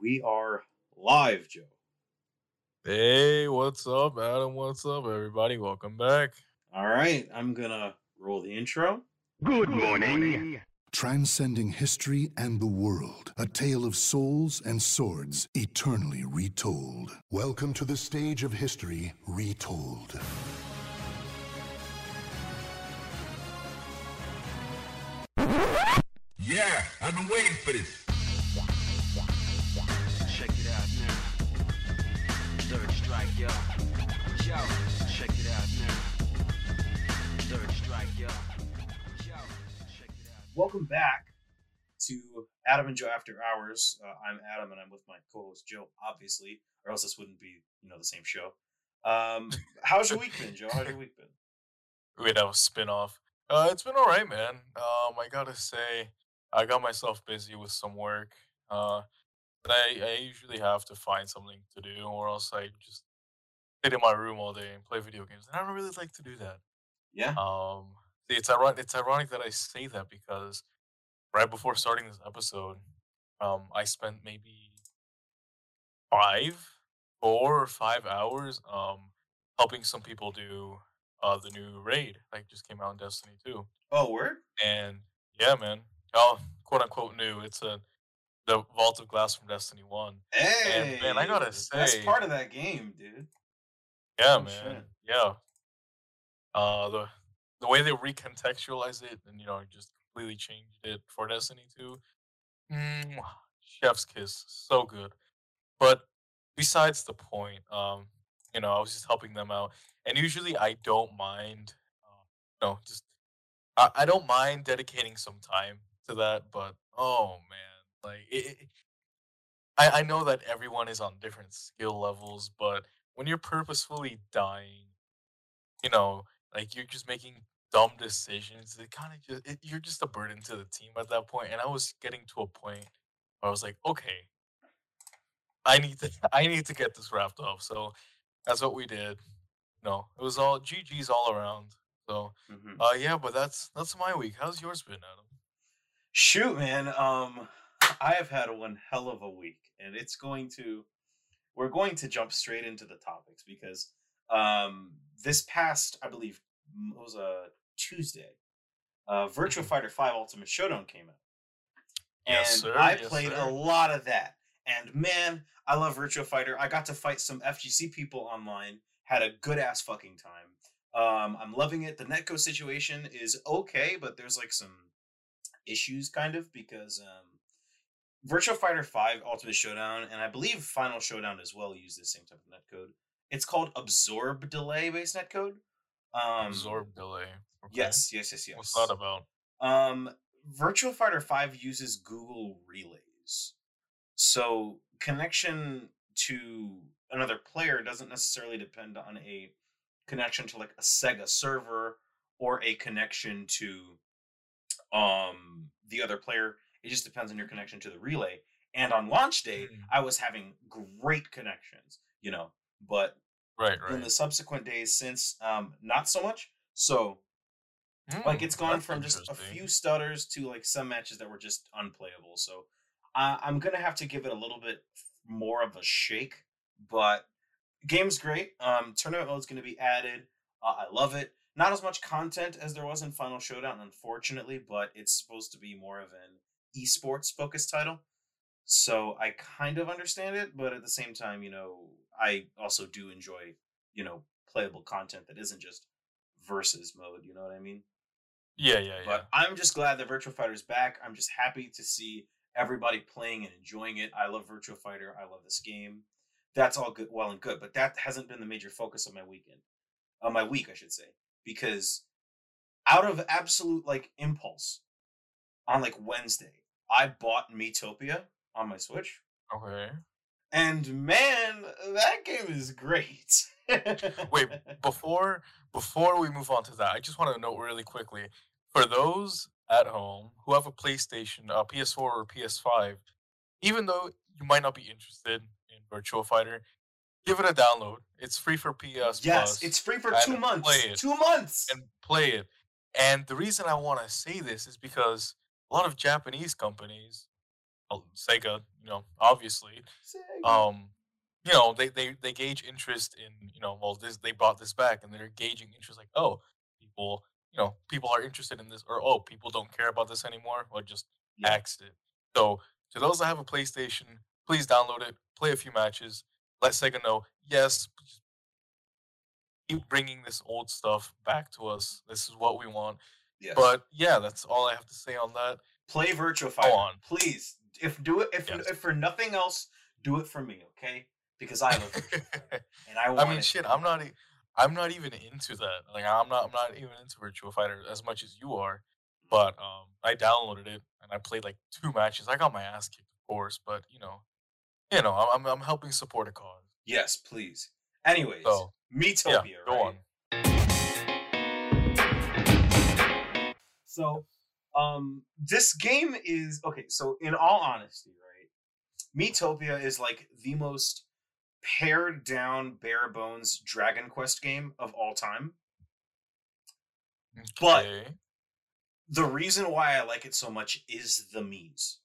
we are live, Joe. Hey, what's up, Adam? What's up, everybody? Welcome back. All right, I'm gonna roll the intro. Good morning. Transcending history and the world. A tale of souls and swords eternally retold. Welcome to the stage of history retold. Yeah, I've been waiting for this. Yo. Yo, check it out now. Third strike, yo. Yo, check it out. Welcome back to Adam and Joe After Hours. Uh, I'm Adam, and I'm with my co-host Joe, obviously, or else this wouldn't be, you know, the same show. Um, how's your week been, Joe? How's your week been? Wait, that was spin off. Uh, it's been all right, man. Um, I gotta say, I got myself busy with some work. Uh, but I, I usually have to find something to do, or else I just sit in my room all day and play video games. And I don't really like to do that. Yeah. Um, it's ironic. It's ironic that I say that because right before starting this episode, um, I spent maybe five, four or five hours, um, helping some people do uh the new raid like just came out in Destiny 2. Oh, word. And yeah, man, oh, quote unquote new. It's a the Vault of Glass from Destiny 1. Hey, man, I gotta that's say- part of that game, dude. Yeah, man. shit. Yeah. Uh the the way they recontextualized it and you know just completely changed it for Destiny 2. Mm, chef's kiss. So good. But besides the point, um, you know, I was just helping them out. And usually I don't mind uh, you know, just I, I don't mind dedicating some time to that, but oh man, like it, it- I, I know that everyone is on different skill levels, but when you're purposefully dying, you know, like you're just making dumb decisions, it kind of just it, you're just a burden to the team at that point. And I was getting to a point where I was like, okay, I need to I need to get this wrapped up. So that's what we did. No, it was all GG's all around. So Mhm. uh yeah, but that's that's my week. How's yours been, Adam? Shoot, man. Um, I have had one hell of a week, and it's going to. We're going to jump straight into the topics because um, this past, I believe, it was a Tuesday. Uh, Virtua Mhm. Fighter Five Ultimate Showdown came out, and Yes, sir. I Yes, played sir. a lot of that. And man, I love Virtua Fighter. I got to fight some FGC people online. Had a good ass fucking time. Um, I'm loving it. The netcode situation is okay, but there's like some issues kind of because um Virtua Fighter 5 Ultimate Showdown and I believe Final Showdown as well use the same type of netcode. It's called absorb delay based netcode. Um Absorb delay. Okay. Yes, yes, yes, yes. What's that about? Um, Virtua Fighter 5 uses Google Relays. So connection to another player doesn't necessarily depend on a connection to like a Sega server or a connection to um the other player. It just depends on your connection to the relay. And on launch day, Mm. I was having great connections, you know, but Right, in the subsequent days since um not so much. So like Mm, it's gone from just a few stutters to like some matches that were just unplayable. So uh, I'm gonna have to give it a little bit more of a shake. But game's great. Um, tournament mode's gonna be added. Uh, I love it. Not as much content as there was in Final Showdown, unfortunately, but it's supposed to be more of an esports focused title. So I kind of understand it, but at the same time, you know, I also do enjoy, you know, playable content that isn't just versus mode. You know what I mean? Yeah, yeah, yeah. But I'm just glad that Virtua Fighter's back. I'm just happy to see everybody playing and enjoying it. I love Virtua Fighter. I love this game. That's all good, well and good, but that hasn't been the major focus of my weekend, of my week, I should say, because out of absolute like impulse, on like Wednesday, I bought Miitopia on my Switch, Okay. and man, that game is great. Wait, before before we move on to that, I just want to note really quickly for those at home who have a PlayStation, a PS4 or PS5, even though you might not be interested in Virtua Fighter, give it a download. It's free for PS yes, Plus. it's free for two months. play it. Two months. and play it. And the reason I want to say this is because a lot of Japanese companies uh, Sega, you know, obviously, um, you know, they, they they gauge interest in, you know, well, this they brought this back, and they're gauging interest like, oh, people, you know, people are interested in this, or oh, people don't care about this anymore, or just Yeah. axed it. So to those that have a PlayStation, please download it, play a few matches, let Sega know, yes, keep bringing this old stuff back to us. This is what we want. Yes. But yeah, that's all I have to say on that. play Virtua Fighter, on. please. If do it, if, Yes. if for nothing else, do it for me, okay? Because I love and I want. I mean, it. shit, I'm not. e- I'm not even into that. Like, I'm not. I'm not even into Virtua Fighter as much as you are. But um, I downloaded it and I played like two matches. I got my ass kicked, of course. But you know, you know, I'm I'm, I'm helping support a cause. Yes, please. Anyways, So, Miitopia, yeah, go right? on. So, um, this game is okay. So, in all honesty, right, Miitopia is like the most pared down, bare bones Dragon Quest game of all time. But- The reason why I like it so much is the memes.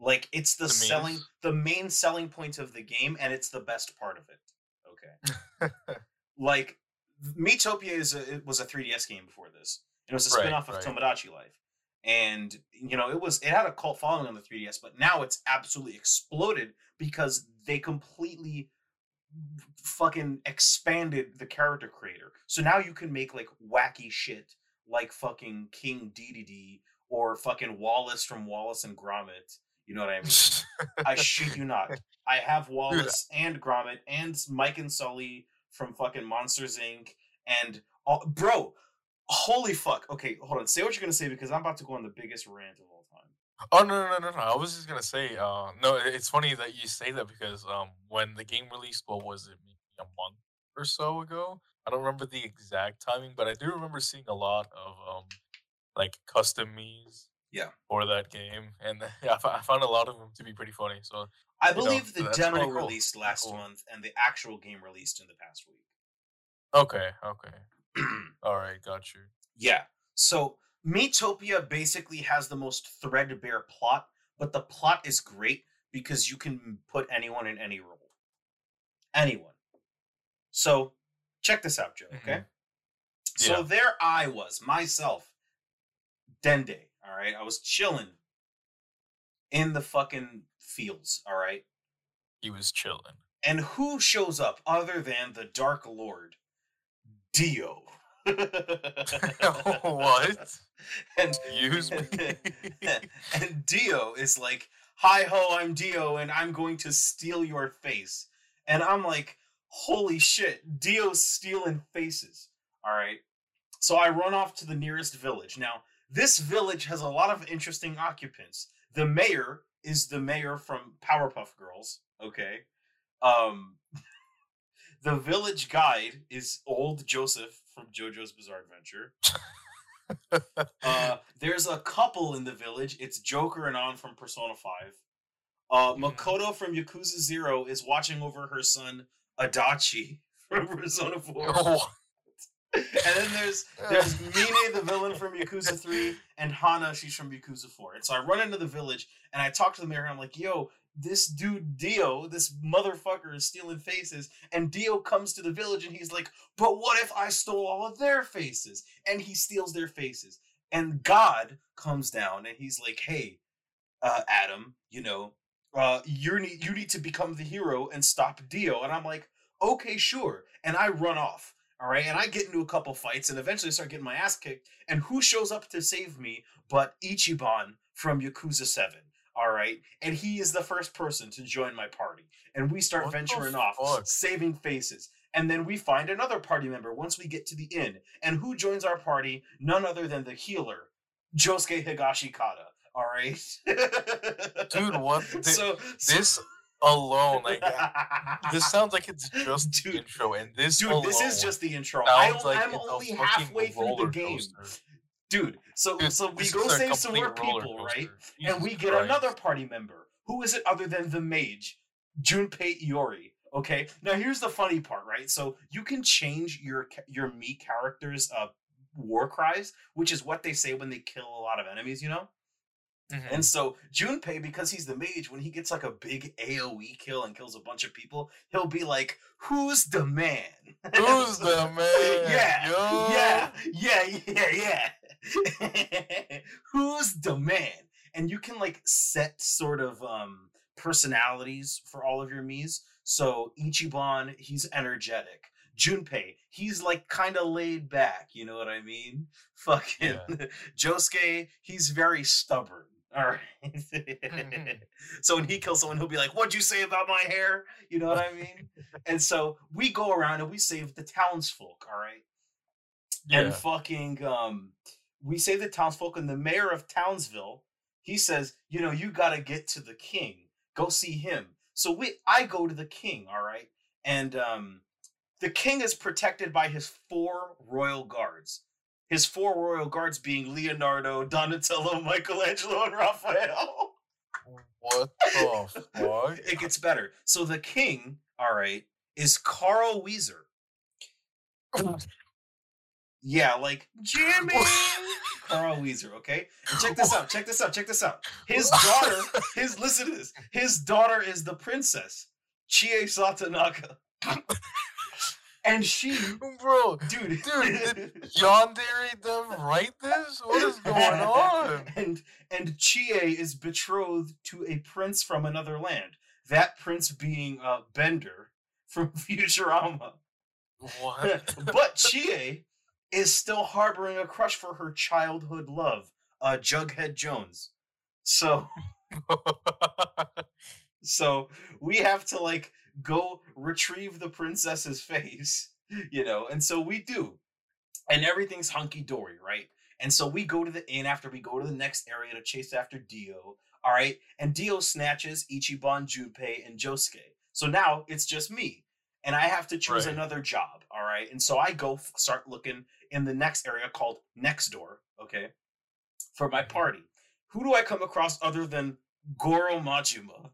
Like, it's the, The selling, the main selling point of the game, and it's the best part of it. Okay. like Miitopia is a, it was a 3DS game before this. It was a Right, spin-off of right. Tomodachi Life. And you know, it was it had a cult following on the 3DS, but now it's absolutely exploded because they completely fucking expanded the character creator. So now you can make like wacky shit like fucking King Dedede or fucking Wallace from Wallace and Gromit. You know what I mean? I shit you not. I have uh Wallace and Gromit and Mike and Sully from fucking Monsters Inc. And all, bro, holy fuck. Okay, hold on. Say what you're gonna say because I'm about to go on the biggest rant of all time. Oh no no no no! I was just gonna say, uh, no. It's funny that you say that because um, when the game released, what was it, maybe a month or so ago? I don't remember the exact timing, but I do remember seeing a lot of um, like custom Mii's. Yeah. For that game, and yeah, I found a lot of them to be pretty funny. So I You know, believe the demo cool. released last cool. month and the actual game released in the past week. okay, okay, all right, got you. yeah. So Miitopia basically has the most threadbare plot, but the plot is great because you can put anyone in any role. Anyone. So check this out, Joe, okay? Mhm. So Yeah. there I was, myself, Dende, all right? I was chilling in the fucking fields, all right? He was chilling. And who shows up other than the Dark Lord, Dio? what? And Use me. and Dio is like, "Hi ho, I'm Dio, and I'm going to steal your face." And I'm like, "Holy shit, Dio's stealing faces!" All right, so I run off to the nearest village. Now, this village has a lot of interesting occupants. The mayor is the mayor from Powerpuff Girls. Okay, um, the village guide is old Joseph from JoJo's Bizarre Adventure. Uh, there's a couple in the village. It's Joker and Ann from Persona 5. Uh, Mhm. Makoto from Yakuza Zero is watching over her son Adachi from Persona 4. Oh, and then there's there's Mine, the villain from Yakuza 3, and Hana, she's from Yakuza 4. And so I run into the village and I talk to the mayor and I'm like, yo, this dude Dio, this motherfucker is stealing faces. And Dio comes to the village and he's like, but what if I stole all of their faces? And he steals their faces. And God comes down and he's like, hey, uh, Adam, you know, uh, you need you need to become the hero and stop Dio. And I'm like, okay, sure. And I run off. All right, and I get into a couple fights and eventually start getting my ass kicked. And who shows up to save me but Ichiban from Yakuza 7? All right, and he is the first person to join my party. And we start What venturing off, fuck? saving faces. And then we find another party member once we get to the inn. And who joins our party? None other than the healer, Josuke Higashikata. All right, Dude, what? So, so- this alone, like this sounds like it's just Dude, the intro, and this dude. This is just the intro. I, sounds like I'm only halfway through the game, coaster. Dude. So, so we go save some more people, right? coaster. and we get Christ. another party member. Who is it other than the mage, Junpei Iori? Okay. Now here's the funny part, right? So you can change your your Mii character's uh war cries, which is what they say when they kill a lot of enemies. You know. Mhm. And so Junpei, because he's the mage, when he gets like a big AoE kill and kills a bunch of people, he'll be like, "Who's the man? Who's the man? yeah, Yo. yeah, yeah, yeah, yeah. Who's the man? And you can like set sort of um personalities for all of your Mii's. So Ichiban, he's energetic. Junpei, he's like kind of laid back. You know what I mean? Fucking Josuke, he's very stubborn. All right. Mhm. so when he kills someone, he'll be like, "What'd you say about my hair?" You know what I mean? and so we go around and we save the townsfolk. All right Yeah. and fucking um we save the townsfolk and the mayor of townsville he says you know you got to get to the king go see him so we i go to the king all right and um the king is protected by his four royal guards his four royal guards being leonardo donatello michelangelo and raphael What the fuck? it gets better so the king all right is carl wheezer Yeah, like Jimmy Carl Wheezer, okay? And check this out, check this out, check this out. His daughter, his listen to this. His daughter is the princess, Chie Satonaka. And she, Bro, dude, Dude, John Yandere them write this? What is going on? And and Chie is betrothed to a prince from another land. That prince being uh Bender from Futurama. What? but Chie is still harboring a crush for her childhood love, uh, Jughead Jones. So, so we have to like go retrieve the princess's face, you know, and so we do, and everything's hunky dory, right? And so we go to the inn after we go to the next area to chase after Dio. All right, and Dio snatches Ichiban, Junpei, and Josuke. So now it's just me, and I have to choose Right. another job. All right, and so I go f- start looking in the next area called Neksdor. Okay, for my mm-hmm. party. Who do I come across other than Goro Majima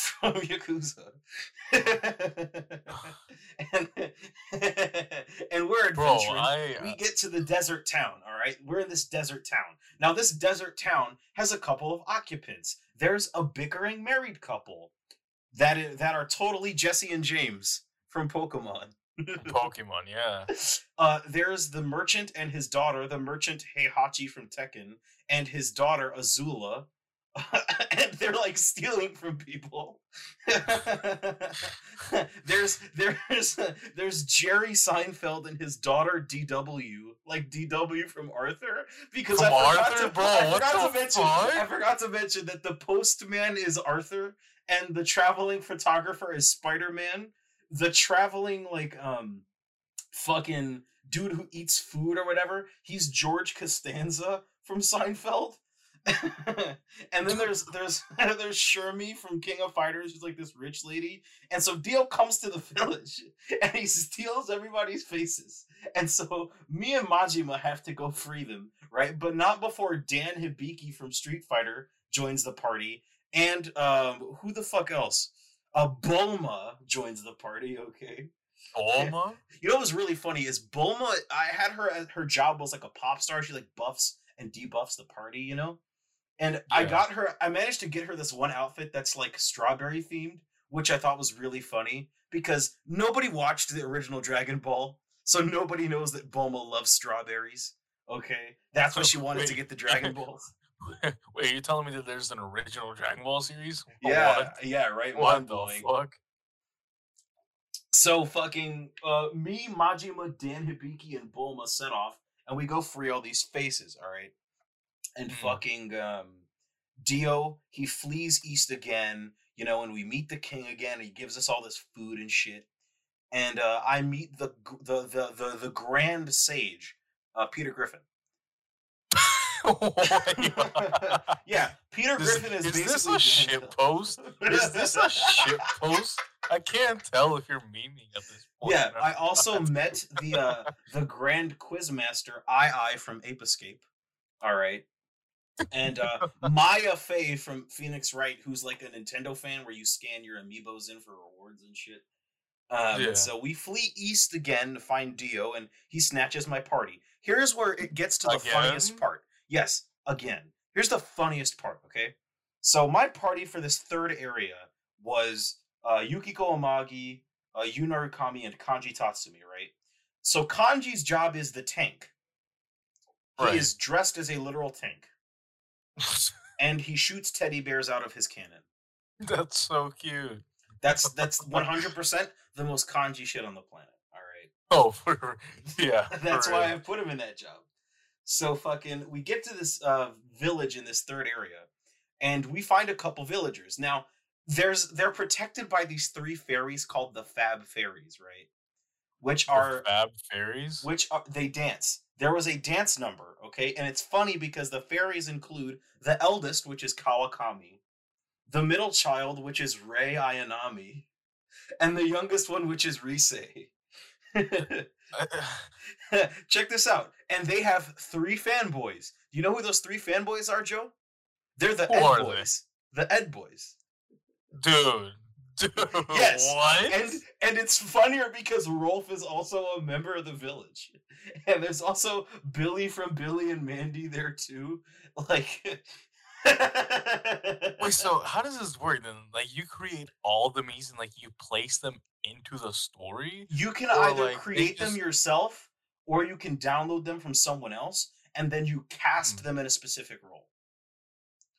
from Yakuza? and, and we're Bro, adventuring I we get to the desert town all right? We're in this desert town. Now this desert town has a couple of occupants. There's a bickering married couple that is, that are totally jesse and james from pokemon. Pokemon, yeah. uh, there's the merchant and his daughter the merchant heihachi from tekken and his daughter azula and they're like stealing from people there's there's there's Jerry Seinfeld and his daughter DW, like DW from Arthur, because From I forgot Arthur? to, Bro, I forgot to mention I forgot to mention that the postman is Arthur and the traveling photographer is Spider Man. The traveling like um fucking dude who eats food or whatever, he's George Costanza from Seinfeld. and then there's there's there's Shermie from King of Fighters, who's like this rich lady. And so Dio comes to the village and he steals everybody's faces. And so me and Majima have to go free them, right? But not before Dan Hibiki from Street Fighter joins the party. And um who the fuck else? Uh Bulma joins the party, okay? Bulma? You know what was really funny is Bulma. I had her her job was like a pop star. She like buffs and debuffs the party, you know. And I got her. I managed to get her this one outfit that's like strawberry themed, which I thought was really funny because nobody watched the original Dragon Ball, so nobody knows that Bulma loves strawberries. Okay, that's why she wanted to get the Dragon Balls. Wait, you're telling me that there's an original Dragon Ball series? Yeah, What? yeah, right. What the fuck? So fucking uh me, Majima, Dan Hibiki, and Bulma set off, and we go free all these faces, alright? And Mhm. fucking um Dio, he flees east again, you know, and we meet the king again, he gives us all this food and shit. And uh I meet the the the the, the grand sage, uh Peter Griffin. Yeah, Peter Is, Griffin is, is this a shit post? Is this a shit post? I can't tell if you're memeing at this point. Yeah, I also met the uh the Grand Quizmaster I I from Ape Escape. All right. And uh Maya Fey from Phoenix Wright, who's like a Nintendo fan where you scan your amiibos in for rewards and shit. Um, Yeah. so we flee east again to find Dio, and he snatches my party. Here's where it gets to the funniest part. Yes, again. here's the funniest part, okay? So my party for this third area was uh, Yukiko Amagi, uh, Yu Narukami, and Kanji Tatsumi, right? So Kanji's job is the tank. He Right. is dressed as a literal tank, and he shoots teddy bears out of his cannon. That's so cute. That's that's 100% the most Kanji shit on the planet. All right. Oh, for, yeah. That's for why real. I put him in that job. So fucking, we get to this uh, village in this third area, and we find a couple villagers. Now, there's they're protected by these three fairies called the Fab Fairies, right? Which The are Fab Fairies. which are they dance. There was a dance number, okay, and it's funny because the fairies include the eldest, which is Kawakami, the middle child, which is Rei Ayanami, and the youngest one, which is Risei. Check this out. And they have three fanboys. Do you know who those three fanboys are, Joe? They're the Ed boys. The Ed boys. Dude. Dude. Yes, What? And and it's funnier because Rolf is also a member of the village. And there's also Billy from Billy and Mandy there too. Like Wait, so how does this work then? Like you create all the memes and like you place them into the story? you can either like, create them just- yourself or you can download them from someone else and then you cast Mm. them in a specific role.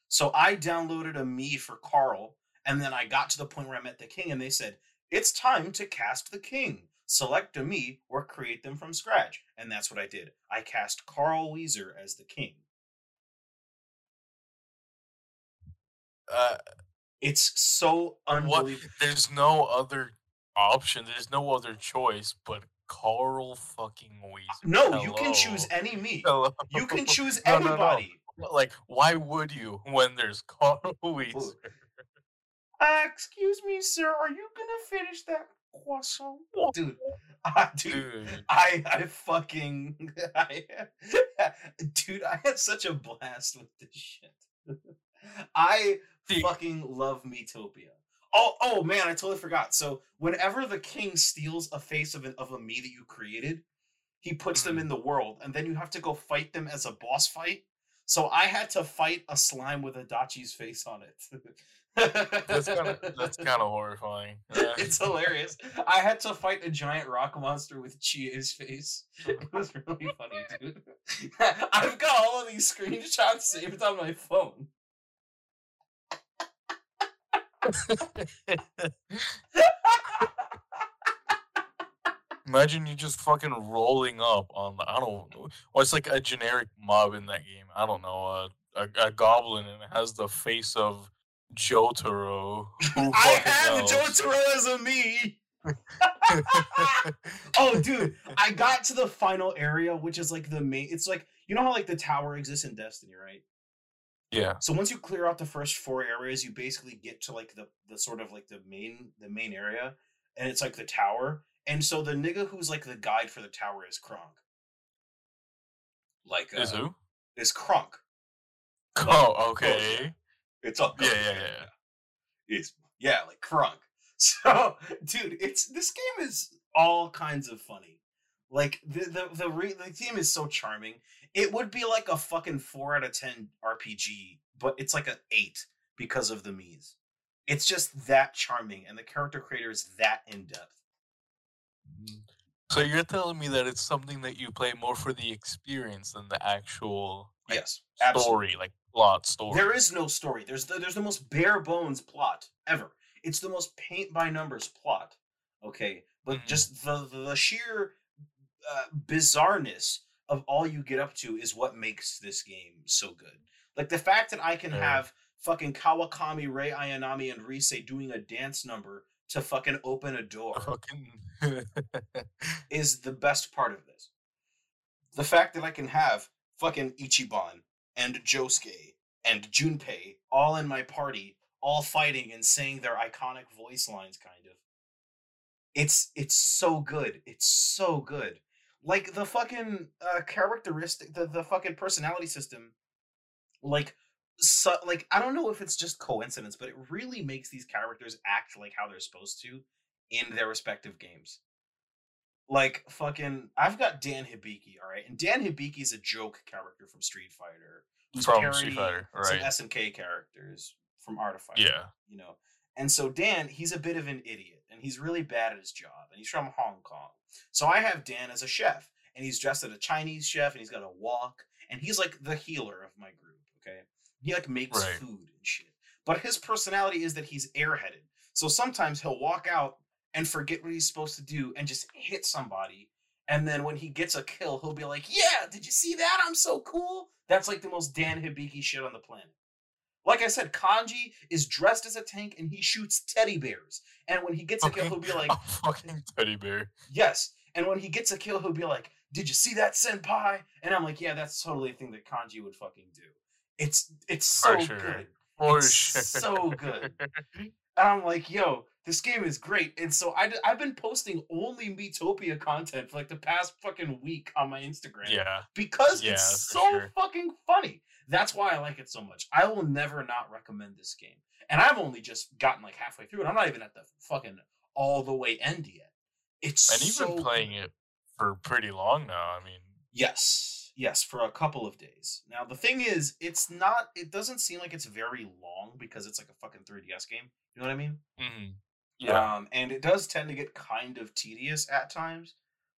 So I downloaded a Mii for Carl and then I got to the point where I met the king and they said, "It's time to cast the king. Select a Mii or create them from scratch." And that's what I did. I cast Carl Wheezer as the king. Uh, It's so what? unbelievable. There's no other option. There's no other choice but Carl fucking Wheezer. No, you can choose any Mii. Hello. You can choose No, no, no. anybody. Like, why would you when there's Carl Wheezer? Uh, excuse me, sir. Are you gonna finish that croissant, dude? Uh, dude, Dude. I I fucking I, dude, I had such a blast with this shit. I See- fucking love Miitopia. Oh, oh man, I totally forgot. So whenever the king steals a face of an of a Mii that you created, he puts them Mhm. in the world, and then you have to go fight them as a boss fight. So I had to fight a slime with Adachi's face on it. That's kind of that's kind of horrifying. Uh, it's hilarious. I had to fight a giant rock monster with Chie's face. It was really funny, dude. I've got all of these screenshots saved on my phone. Imagine you just fucking rolling up on the I don't know. Well, it's like a generic mob in that game. I don't know. Uh, a, a goblin and it has the face of Jotaro. Who I have knows? Jotaro as a Mii. oh, dude, I got to the final area, which is like the main. It's like you know how like the tower exists in Destiny, right? yeah. So once you clear out the first four areas, you basically get to like the the sort of like the main the main area, and it's like the tower. And so the nigga who's like the guide for the tower is Kronk. Like uh, Is who? is Kronk. Oh, okay. It's all Yeah, good. yeah, yeah. It's yeah, like Kronk. So, dude, it's this game is all kinds of funny. Like the the the, re, the theme is so charming. It would be like a fucking four out of ten RPG, but it's like a eight because of the Mii's. It's just that charming, and the character creator is that in depth. Mm-hmm. So you're telling me that it's something that you play more for the experience than the actual like, Yes, absolutely. story, like plot story. There is no story. There's the, there's the most bare bones plot ever. It's the most paint by numbers plot. Okay, but Mhm. just the the sheer uh, bizarreness of all you get up to is what makes this game so good. Like the fact that I can Yeah. have fucking Kawakami, Rei Ayanami, and Risei doing a dance number to fucking open a door fucking is the best part of this. The fact that I can have fucking Ichiban and Josuke and Junpei all in my party, all fighting and saying their iconic voice lines, kind of. It's it's so good. It's so good. Like the fucking uh, characteristic, the the fucking personality system, like so, like I don't know if it's just coincidence, but it really makes these characters act like how they're supposed to in their respective games like fucking I've got Dan Hibiki, all right? And Dan Hibiki's a joke character from Street Fighter. who's From Street Fighter, right? some right. SNK characters from Art of Fighter. Yeah. you know. And so Dan, he's a bit of an idiot, and he's really bad at his job, and he's from Hong Kong. So I have Dan as a chef, and he's dressed as a Chinese chef, and he's got a wok, and he's like the healer of my group. Okay, he like makes Right. food and shit. But his personality is that he's airheaded. So sometimes he'll walk out and forget what he's supposed to do and just hit somebody. And then when he gets a kill, he'll be like, "Yeah, did you see that? I'm so cool." That's like the most Dan Hibiki shit on the planet. Like I said, Kanji is dressed as a tank and he shoots teddy bears. And when he gets a kill, he'll be like, a fucking teddy bear. Yes. And when he gets a kill, he'll be like, "Did you see that, senpai?" And I'm like, "Yeah, that's totally a thing that Kanji would fucking do." It's it's so sure. good. For It's sure. so good. And I'm like, "Yo, this game is great." And so I have been posting only Miitopia content for like the past fucking week on my Instagram yeah. because Yeah, it's so sure. fucking funny. That's why I like it so much. I will never not recommend this game. And I've only just gotten like halfway through it. I'm not even at the fucking all the way end yet. It's And you've so been playing good. it for pretty long now. I mean, Yes, yes, for a couple of days. Now the thing is, it's not. It doesn't seem like it's very long because it's like a fucking 3DS game. You know what I mean? mhm. yeah. Um, and it does tend to get kind of tedious at times.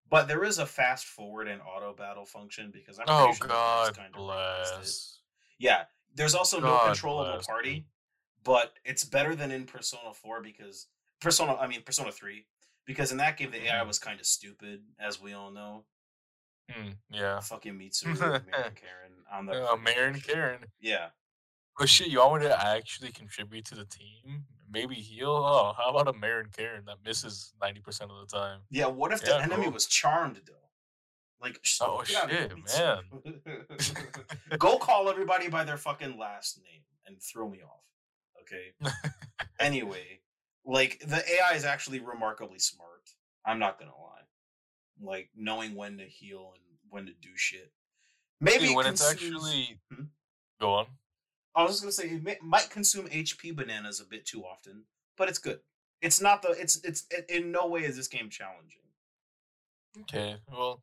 But there is a fast forward and auto battle function because I'm pretty oh sure God kinda bless. Yeah, there's also no God controllable bless party, but it's better than in Persona 4 because Persona, I mean Persona 3, because in that game the AI Mhm. was kind of stupid, as we all know. Mm, yeah. Fucking Mitsuru and Marin Karin on the Uh, Marin Karin. Yeah, But shit, you want me to actually contribute to the team? Maybe heal? Oh, how about a Mayor and Karen that misses 90% of the time? yeah. What if the enemy cool. was charmed though? Like, Oh, get out of here, shit, Mitsuru. Go call everybody by their fucking last name and throw me off. Okay. anyway, like the AI is actually remarkably smart. I'm not gonna lie. Like knowing when to heal and when to do shit. Maybe Dude, it when it's actually. Hmm? Go on. I was just gonna say it may, might consume HP bananas a bit too often, but it's good. It's not the. It's it's it, in no way is this game challenging. Okay, well,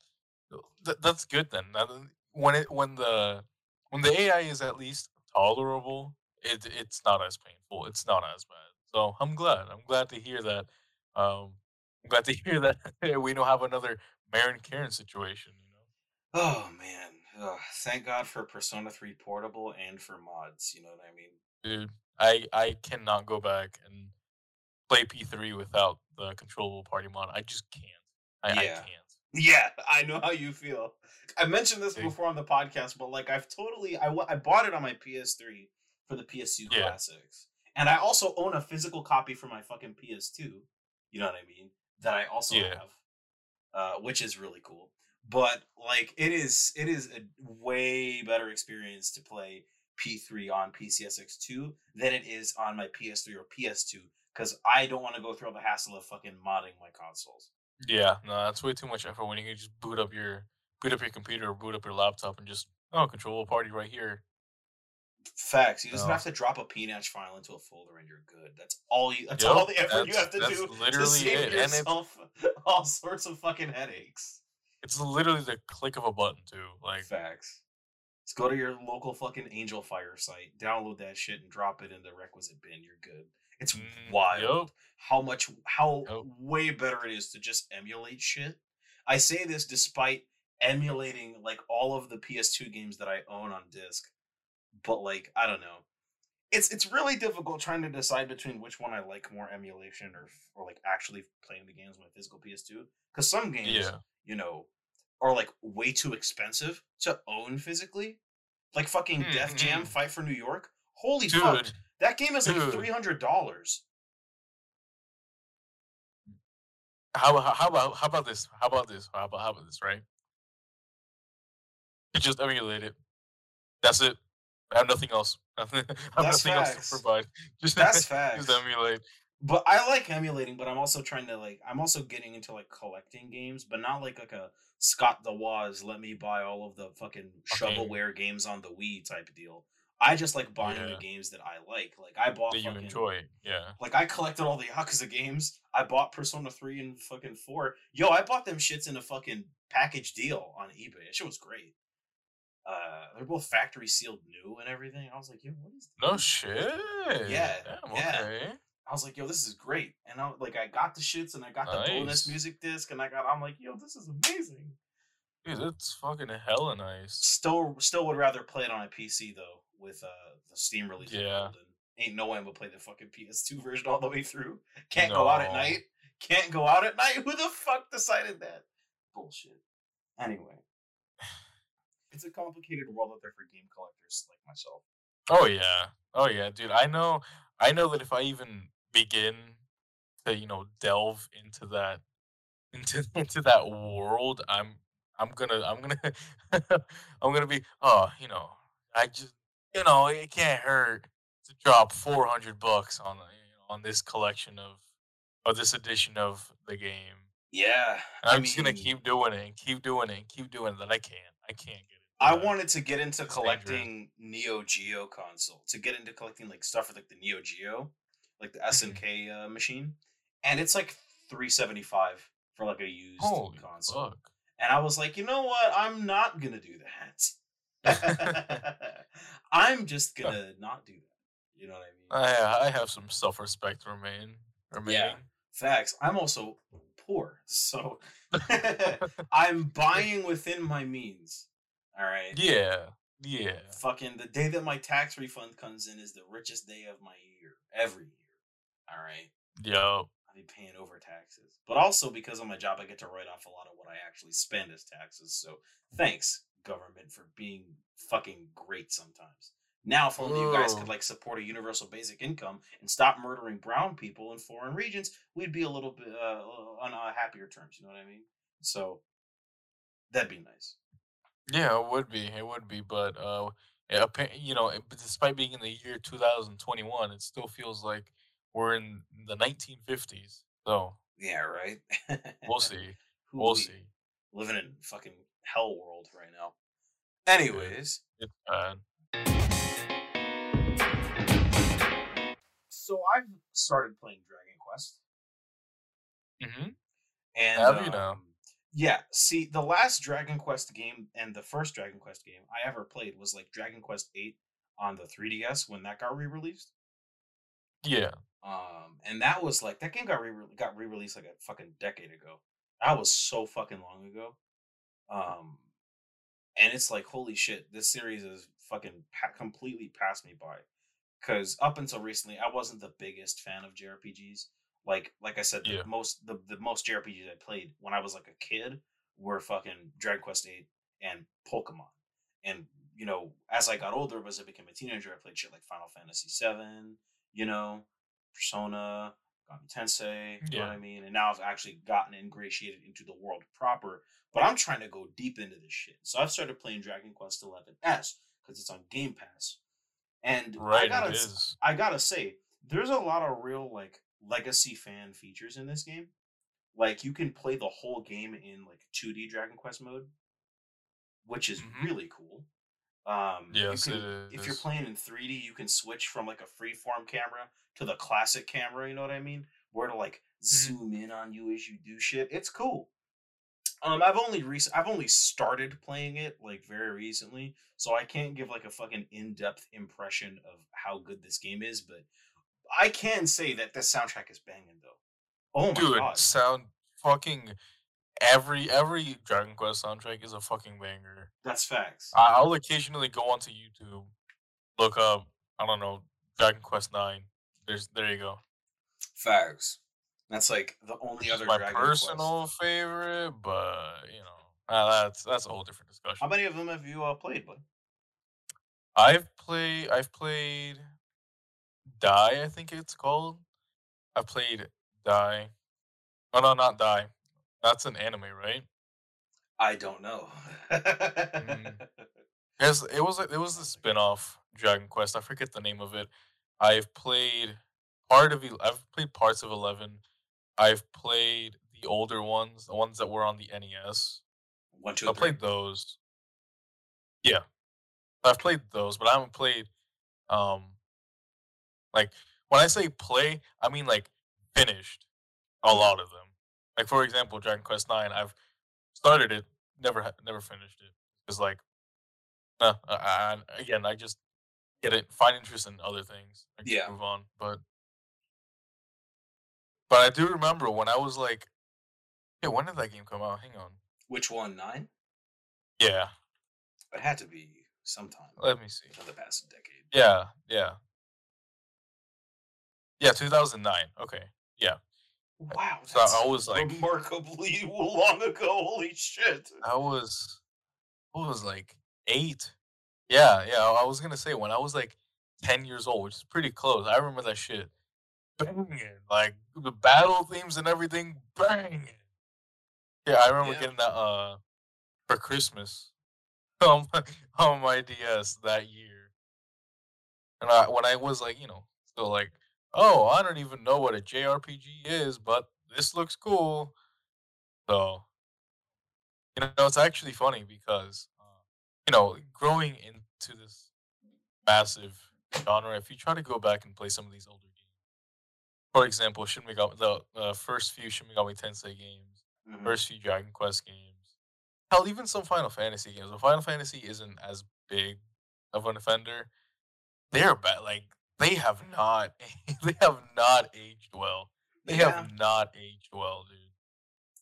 th- that's good then. Then, When it when the when the AI is at least tolerable, it it's not as painful. It's not as bad. So I'm glad. I'm glad to hear that. Um, I'm glad to hear that we don't have another Marin Karin situation. You know. Oh man, Ugh, thank God for Persona 3 Portable and for mods. You know what I mean? dude. I I cannot go back and play P3 without the controllable party mod. I just can't. I, I Yeah. can't. Yeah, I know how you feel. I mentioned this before on the podcast, but like I've totally I I bought it on my PS3 for the PS2 Yeah. classics, and I also own a physical copy for my fucking PS2. You know what I mean? That I also Yeah. have, uh, which is really cool. But like it is, it is a way better experience to play P3 on PCSX2 than it is on my PS3 or PS2 because I don't want to go through all the hassle of fucking modding my consoles. Yeah, no, that's way too much effort when you can just boot up your boot up your computer or boot up your laptop and just oh control party right here. Facts. You just No. have to drop a pnach file into a folder and you're good. That's all you. That's Yup, all the effort you have to do to save it, yourself all sorts of fucking headaches. It's literally the click of a button too. Like Facts. Just go to your local fucking Angel Fire site, download that shit, and drop it in the requisite bin. You're good. It's Mm, wild yup. how much how Yup. way better it is to just emulate shit. I say this despite emulating like all of the PS2 games that I own on disc. But like, I don't know. It's it's really difficult trying to decide between which one I like more emulation or or like actually playing the games on my physical PS2 cuz some games, yeah, you know, are like way too expensive to own physically. Like fucking Mm, Def Jam mm. Fight for New York. Holy fuck. That game is like $300. How about how about how about this? How about this? How about how about this? Right? You just emulate it. That's it. I have nothing else. I have That's nothing facts. else to provide. Just That's facts. Just emulate. But I like emulating, but I'm also trying to like I'm also getting into like collecting games, but not like like a Scott the Woz let me buy all of the fucking Okay. shovelware games on the Wii type deal. I just like buying Yeah. the games that I like. Like I bought That you fucking, enjoy. Yeah. Like I collected all the Yakuza games. I bought Persona 3 and fucking 4. Yo, I bought them shits in a fucking package deal on eBay. That shit was great. Uh, they're both factory sealed new and everything. I was like, yo, what is this? No shit. Yeah, Damn, yeah. okay. I was like, yo, this is great. And I like I got the shits and I got the bonus music disc and I got I'm like, yo, this is amazing. Dude, that's fucking hella nice. Still still would rather play it on a PC though, with uh the Steam release. Yeah. ain't no one would play the fucking PS2 version all the way through. Can't go out at night. Can't go out at night. Who the fuck decided that? Bullshit. Anyway. It's a complicated world out there for game collectors like myself. Oh yeah. Oh yeah, dude. I know I know that if I even begin to, you know, delve into that into into that world, I'm I'm gonna I'm gonna I'm gonna be oh, you know, I just you know, it can't hurt to drop 400 bucks on the- you know, on this collection of of this edition of the game. Yeah. And I I'm just gonna keep doing it and keep doing it and keep doing it that I can't. I can't get it. I wanted to get into collecting Neo Geo console to get into collecting like stuff for like the Neo Geo, like the Mm-hmm. SNK uh, machine, and it's like three seventy five for like a used Holy console. fuck. And I was like, you know what? I'm not gonna do that. I'm just gonna not do that. You know what I mean? I I have some self respect remain remaining. Yeah, facts. I'm also poor, so I'm buying within my means. All right. Yeah. Yeah. Fucking the day that my tax refund comes in is the richest day of my year every year. All right. Yo. I be paying over taxes, but also because of my job, I get to write off a lot of what I actually spend as taxes. So thanks, government, for being fucking great sometimes. Now, if only you guys could like support a universal basic income and stop murdering brown people in foreign regions, we'd be a little bit uh, on uh, happier terms. You know what I mean? So that'd be nice. Yeah, it would be. It would be, but uh yeah, appa- you know, it- despite being in the year 2021, it still feels like we're in the 1950s. So, Yeah, right. we'll see. Who We'll we- see. living in fucking hell world right now. Anyways, It's bad. so I've started playing Dragon Quest, Mhm. and Have you now? Yeah, see, the last Dragon Quest game and the first Dragon Quest game I ever played was like Dragon Quest Eight on the 3DS when that got re-released. Yeah. Um, and that was like that game got re got re released like a fucking decade ago. That was so fucking long ago. Um, and it's like holy shit, this series is fucking pa- completely passed me by. Because up until recently, I wasn't the biggest fan of JRPGs. Like like I said, the Yeah. most the, the most JRPGs I played when I was like a kid were fucking Dragon Quest Eight and Pokemon. And you know, as I got older, as I became a teenager, I played shit like Final Fantasy Seven, you know, Persona, Gami Tensei, you know what I mean? And now I've actually gotten ingratiated into the world proper, but I'm trying to go deep into this shit. So I've started playing Dragon Quest Eleven S because it's on Game Pass. And I Right, gotta it. I gotta say, there's a lot of real like legacy fan features in this game. Like you can play the whole game in like 2D Dragon Quest mode, which is Mhm. really cool. Um, you Yes, can- it if you're playing in 3D, you can switch from like a freeform camera to the classic camera. You know what I mean? Where to like Mm-hmm. zoom in on you as you do shit. It's cool. Um, I've only rec- I've only started playing it like very recently, so I can't give like a fucking in depth impression of how good this game is. But I can say that the soundtrack is banging though. Oh my Dude, god! sound fucking every every Dragon Quest soundtrack is a fucking banger. That's facts. I- I'll occasionally go onto YouTube, look up, I don't know, Dragon Quest Nine. There's there you go. Facts. That's like the only other my Dragon Quest. personal favorite, but you know, uh, that's that's a whole different discussion. How many of them have you uh, played? Bud? I've played I've played Dai, I think it's called. I've played Dai. Oh no, not Dai. That's an anime, right? I don't know. Yes, it was a- it was the spin-off Dragon Quest. I forget the name of it. I've played part of I've played parts of 11. I've played the older ones, the ones that were on the NES. One, two, I played those. Yeah. I've played those, but I haven't played um like when I say play, I mean like finished a lot of them. Like for example, Dragon Quest 9, I've started it, never never finished it. Cuz like No, I, I, again, I just get it, find interest in other things. I Yeah. move on. But, but I do remember when I was like, yeah, when did that game come out? Hang on. Which one? Nine? Yeah, It had to be sometime let me see. in the past decade. Yeah, yeah, yeah. Two thousand nine. Okay, yeah. Wow, So I was like, remarkably long ago. Holy shit! I was, I was like eight. Yeah, yeah. I was gonna say when I was like ten years old, which is pretty close. I remember that shit banging, like the battle themes and everything banging. Yeah, I remember Yeah. getting that uh for Christmas on my, on my DS that year. And I, when I was like, you know, still like, oh, I don't even know what a JRPG is, but this looks cool. So, you know, it's actually funny because, uh, you know, growing into this massive genre, if you try to go back and play some of these older games, for example, Shin Megami, the uh, first few Shin Megami Tensei games, Mhm. first few Dragon Quest games, hell, even some Final Fantasy games. But Final Fantasy isn't as big of an offender. They're bad. Like they have not, they have not aged well. They Yeah. have not aged well, dude.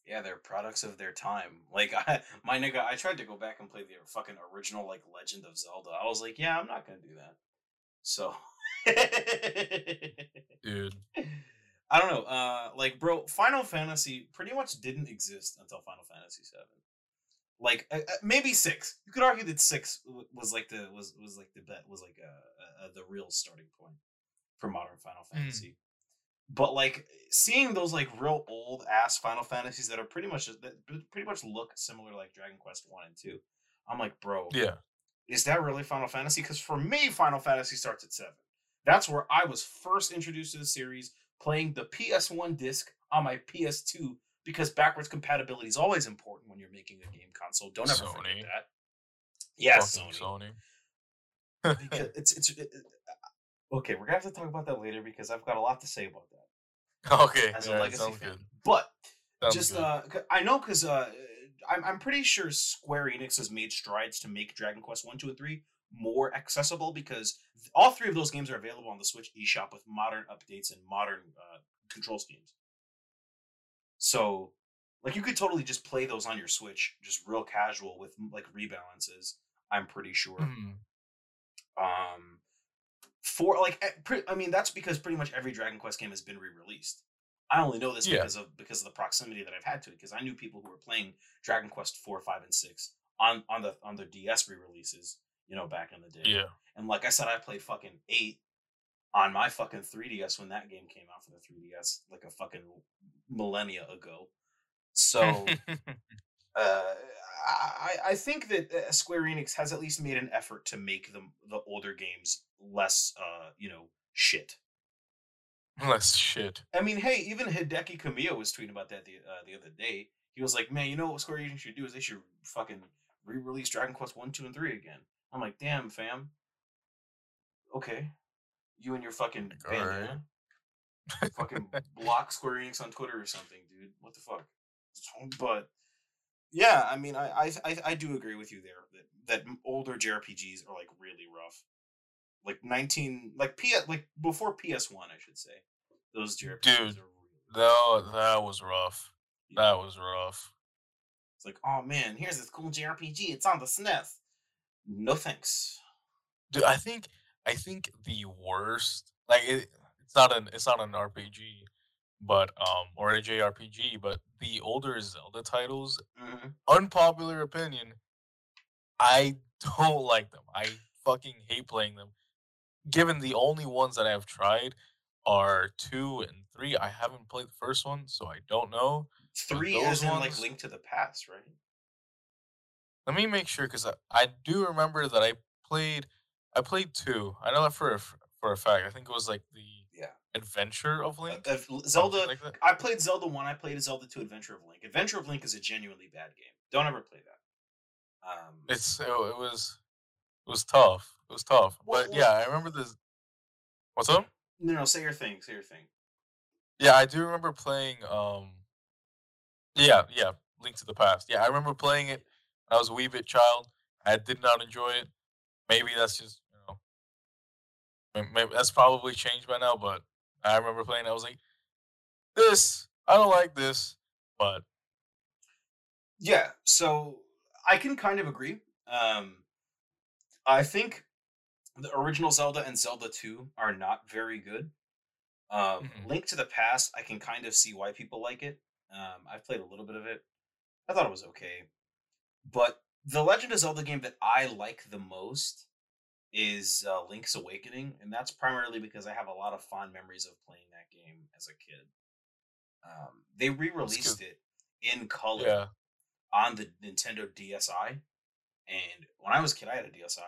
Yeah, they're products of their time. Like I, my nigga, I tried to go back and play the fucking original like Legend of Zelda. I was like, yeah, I'm not gonna do that. So, Dude, I don't know. Uh, like, bro, Final Fantasy pretty much didn't exist until Final Fantasy Seven. Like, uh, uh, maybe six. You could argue that six was like the was was like the bet was like uh, uh, the real starting point for modern Final Fantasy. But like seeing those like real old ass Final Fantasies that are pretty much that pretty much look similar like Dragon Quest One and Two, I'm like, bro, yeah, is that really Final Fantasy? Because for me, Final Fantasy starts at seven. That's where I was first introduced to the series, playing the PS1 disc on my PS2 because backwards compatibility is always important when you're making a game console. Don't ever forget that. Yes, fucking Sony. Sony. Because it's it's it, it- okay. We're gonna have to talk about that later because I've got a lot to say about that okay, as a legacy sounds fan. good. But Sounds just good. uh, I know because uh, I'm I'm pretty sure Square Enix has made strides to make Dragon Quest One, Two, and Three more accessible because all three of those games are available on the Switch eShop with modern updates and modern uh, control schemes. So, like, you could totally just play those on your Switch, just real casual with like rebalances. I'm pretty sure Mhm. um for like eh, i mean that's because pretty much every dragon quest game has been re-released i only know this Yeah. because of because of the proximity that i've had to it because i knew people who were playing dragon quest 4 5 and 6 on on the on the ds re-releases you know back in the day Yeah. and like i said i played fucking 8 on my fucking 3ds when that game came out for the 3ds like a fucking millennia ago so uh, I, I think that uh, Square Enix has at least made an effort to make the the older games less, uh, you know, shit. Less shit. I mean, hey, even Hideki Kamiya was tweeting about that the uh, the other day. He was like, "Man, you know what Square Enix should do is they should fucking re-release Dragon Quest one, two, and three again." I'm like, "Damn, fam. Okay, you and your fucking Like, bandana, fucking block Square Enix on Twitter or something, dude. What the fuck?" But yeah, I mean, I I I, do agree with you there that that older JRPGs are like really rough. Like nineteen, like P, like before PS One, I should say. Those JRPGs Dude, are really rough. No, that was rough. That was rough. It's like, oh man, here's this cool JRPG. It's on the SNES. No thanks. Dude, I think I think the worst like it, it's not an it's not an RPG, but um or a JRPG, but the older Zelda titles, Mhm. unpopular opinion, I don't like them. I fucking hate playing them. Given the only ones that I've tried are two and three, I haven't played the first one, so I don't know. Three as in like Link to the Past, right? Let me make sure because I, I do remember that I played I played two. I know that for a, for a fact. I think it was like the Yeah. Adventure of Uh, Link. uh, Zelda. like. I played Zelda one. I played Zelda two. Adventure of Link. Adventure of Link is a genuinely bad game. Don't ever play that. Um, It's it, it was it was tough. It was tough. Well, but yeah, I remember this. What's up? no, no. Say your thing. Say your thing. Yeah, I do remember playing. Um, yeah, yeah, Link to the Past. Yeah, I remember playing it. when I was a wee bit child. I did not enjoy it. Maybe that's just you know, maybe that's probably changed by now. But I remember playing. I was like, this I don't like this, but Yeah, so I can kind of agree. Um, I think the original Zelda and Zelda 2 are not very good. Um, Mhm. Link to the Past, I can kind of see why people like it. Um, I've played a little bit of it. I thought it was okay. But the Legend of Zelda game that I like the most is uh, Link's Awakening, and that's primarily because I have a lot of fond memories of playing that game as a kid. Um, they re-released it in color yeah, on the Nintendo DSi. And when I was a kid, I had a DSi,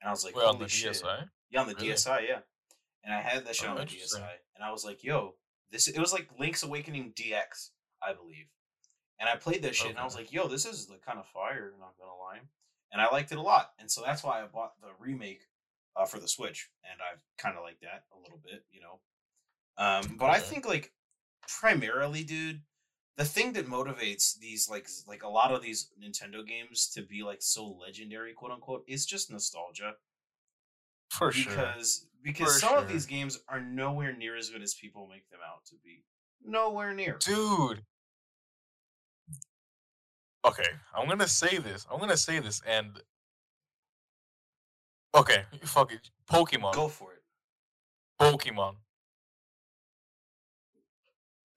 and I was like, well, on "Holy the shit!" DSi. Yeah, on the Really? DSi, yeah. And I had that shit Oh, on the. DSi, and I was like, "Yo, this." It was like Link's Awakening DX, I believe. And I played that shit, and I was like, "Yo, this is the kind of fire." Not gonna lie, and I liked it a lot, and so that's why I bought the remake uh, for the Switch, and I've kind of like that a little bit, you know. Um, but I think like primarily, dude, the thing that motivates these like like a lot of these Nintendo games to be like so legendary, quote unquote, is just nostalgia For sure. because because some of these games are nowhere near as good as people make them out to be. Nowhere near. dude. Okay, I'm gonna say this. I'm gonna say this, and okay, fuck it. Pokemon. Go for it. Pokemon.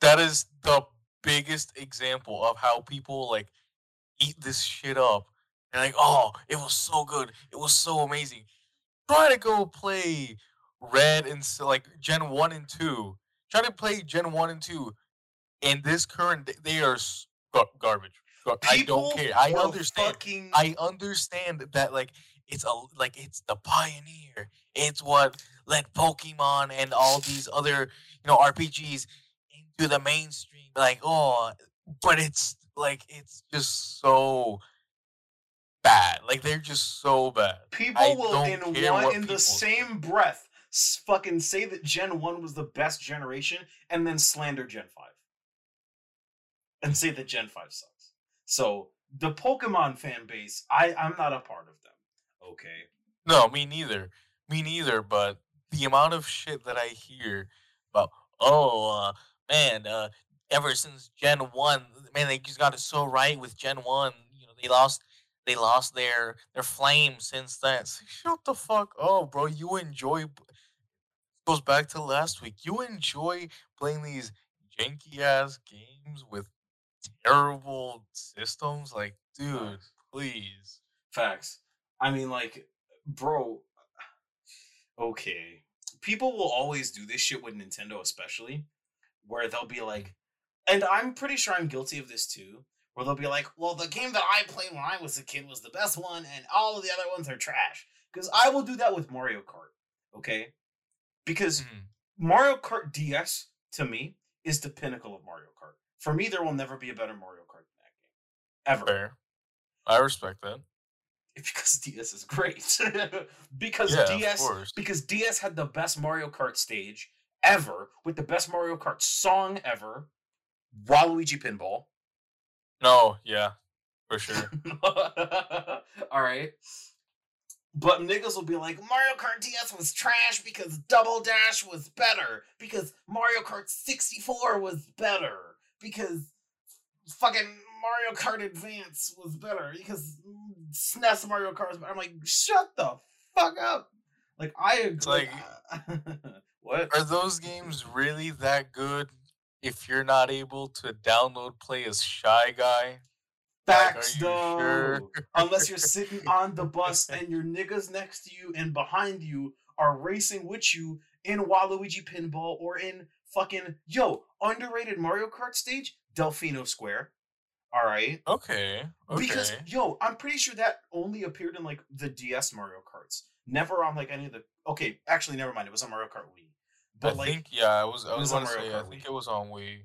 That is the biggest example of how people like eat this shit up. And like, oh, it was so good. It was so amazing. Try to go play Red and like Gen 1 and 2. Try to play Gen 1 and 2. In this current, they are gar- garbage. I don't care. I understand. Fucking, I understand that like it's a like it's the pioneer. It's what led Pokemon and all these other you know RPGs into the mainstream. Like oh, but it's like it's just so bad. Like they're just so bad. people I will in one in the same breath fucking say that Gen One was the best generation and then slander Gen Five and say that Gen Five sucks. So the Pokemon fan base, I I'm not a part of them. Okay. No, me neither. Me neither. But the amount of shit that I hear about, oh uh, man, uh, ever since Gen One, man, they just got it so right with Gen One. You know, they lost, they lost their their flame since then. Shut the fuck up, bro. You enjoy. Goes back to last week. You enjoy playing these janky ass games with terrible systems. Like, dude, please. Facts. I mean, like, bro. Okay, people will always do this shit with Nintendo, especially, where they'll be like, and I'm pretty sure I'm guilty of this too. Where they'll be like, "Well, the game that I played when I was a kid was the best one, and all of the other ones are trash." Because I will do that with Mario Kart. Okay, because Mhm. Mario Kart DS to me is the pinnacle of Mario Kart. For me, there will never be a better Mario Kart than that game, ever. Fair. I respect that. because DS is great. because Yeah, DS because DS had the best Mario Kart stage ever with the best Mario Kart song ever. Waluigi Pinball. No, yeah, for sure. All right. But niggas will be like, Mario Kart DS was trash because Double Dash was better. Because Mario Kart 64 was better. Because fucking Mario Kart Advance was better. Because SNES Mario Kart was better. I'm like, shut the fuck up. Like, I agree. like- what? Are those games really that good if you're not able to download play as Shy Guy? Like, Facts, you though. sure? Unless you're sitting on the bus and your niggas next to you and behind you are racing with you in Waluigi Pinball or in fucking yo underrated Mario Kart stage, Delfino Square. All right, Okay, okay. because yo, I'm pretty sure that only appeared in like the DS Mario Karts, never on like any of the. Okay, actually, never mind. It was on Mario Kart Wii, but I like think yeah, I was I it was was on Mario say I Kart think Wii. it was on Wii.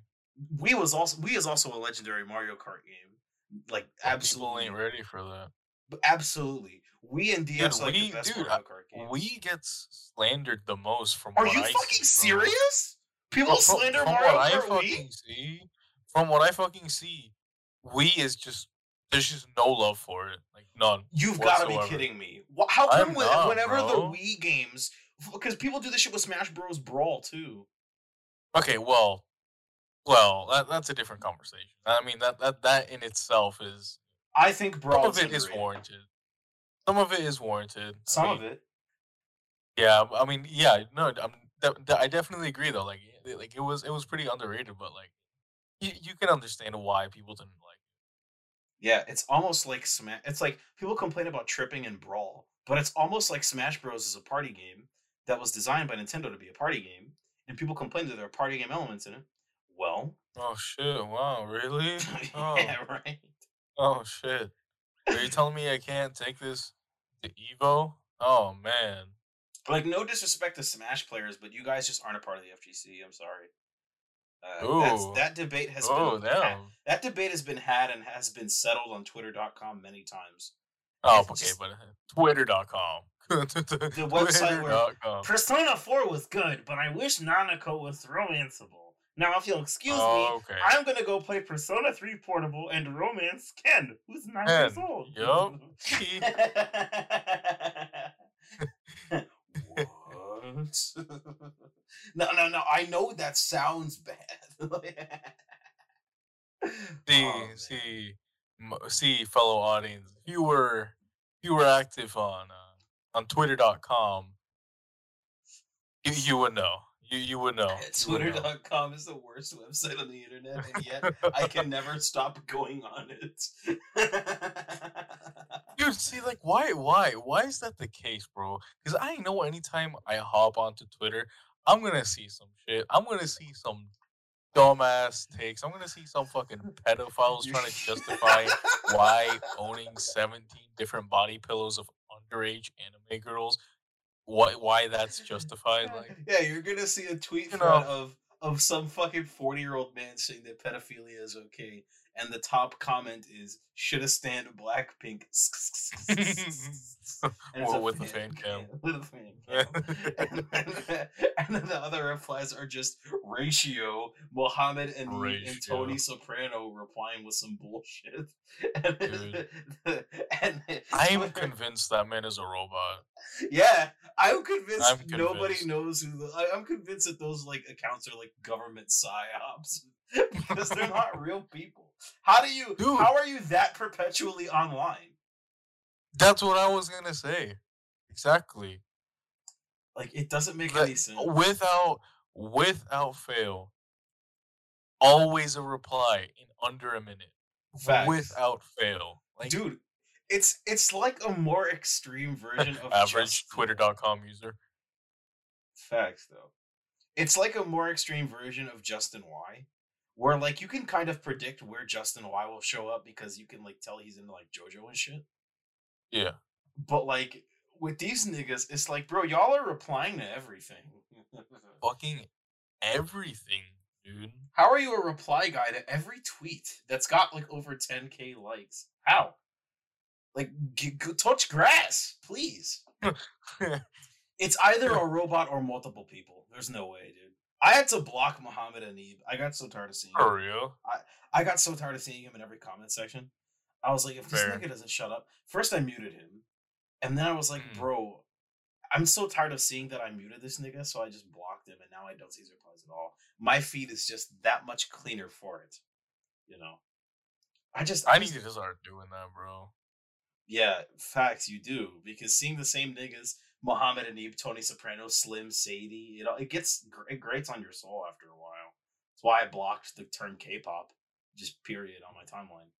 Wii was also Wii is also a legendary Mario Kart game. Like but absolutely, ain't ready for that. But absolutely, we and DS are like the Wii- best dude, Mario Kart games. Wii gets slandered the most from Are what you I fucking see, serious? People From- slander from Mario what I fucking Wii. see, from what I fucking see, Wii is just There's just no love for it, like none. You've got to be kidding me. How come not, whenever the. Wii games, because people do this shit with Smash Bros. Brawl too. Okay, well, well, that, that's a different conversation. I mean, that that that in itself is I think Brawl. some of it is warranted. Some of it is warranted. I Some mean, of it. Yeah, I mean, yeah, no, I'm, I definitely agree though. Like, it- like it was, it was pretty underrated, but like, you, you can understand why people didn't like. Yeah, it's almost like Smash. It's like people complain about tripping and Brawl, but it's almost like Smash Bros. is a party game that was designed by Nintendo to be a party game, and people complain that there are party game elements in it. Well. Oh shit! Wow, really? Oh, yeah, right. oh shit! Are you telling me I can't take this to Evo? Oh man. Like, no disrespect to Smash players, but you guys just aren't a part of the FGC. I'm sorry. Uh, that debate has Oh been ha- that debate has been had and has been settled on Twitter.com many times. Oh, okay, just- but Twitter.com. the website where- Persona 4 was good, but I wish Nanako was romanceable. Now, if you'll excuse me, Oh, okay. I'm gonna go play Persona 3 Portable and romance Ken, who's nine years old. yup. no, no, no. I know that sounds bad. see, Oh, see, m- see, fellow audience, if you were, if you were active on uh, on Twitter.com, you you would know. You you would know. You would know. Twitter.com is the worst website on the internet, and yet I can never stop going on it. Dude, see, like, why, why, why is that the case, bro? Because I know anytime I hop onto Twitter, I'm gonna see some shit. I'm gonna see some dumbass takes. I'm gonna see some fucking pedophiles trying to justify why owning 17 different body pillows of underage anime girls, why, why that's justified. Like, yeah, you're gonna see a tweet You know. of of some fucking forty year old man saying that pedophilia is okay, and the top comment is "should have stand Blackpink." And it's Well, a with the fan cam. With a fan cam. and, then, the other replies are just ratio Mohammed and, and Tony Soprano replying with some bullshit. And, Dude. and I'm Twitter- convinced that man is a robot. yeah, I'm convinced, I'm nobody knows who. The, I, I'm convinced that those like accounts are like government psyops because they're not real people. How do you? Dude. How are you that perpetually online? That's what I was gonna say. Exactly. Like it doesn't make That- any sense. without without fail always a reply in under a minute Facts. without fail like dude it's it's like a more extreme version of average twitter.com user facts though it's like a more extreme version of justin y where like you can kind of predict where justin y will show up because you can like tell he's into like jojo and shit. Yeah. But like with these niggas it's like bro y'all are replying to everything. Fucking everything dude. How are you a reply guy to every tweet that's got like over 10k likes? How? Like g- g- touch grass please. It's either a robot or multiple people. There's no way, dude. I had to block Muhammad Anib. I got so tired of seeing for him. real I I got so tired of seeing him in every comment section. I was like, if this nigga doesn't shut up. First I muted him. And then I was like, Mm. bro, I'm so tired of seeing that I muted this nigga, so I just blocked him and now I don't see his replies at all. My feed is just that much cleaner for it. You know? I just i just- need to start doing that bro Yeah, facts you do because seeing the same niggas, Muhammad Anib, Tony Soprano, Slim, Sadie, you know, it gets it grates on your soul after a while. That's why I blocked the term K-pop, just period, on my timeline.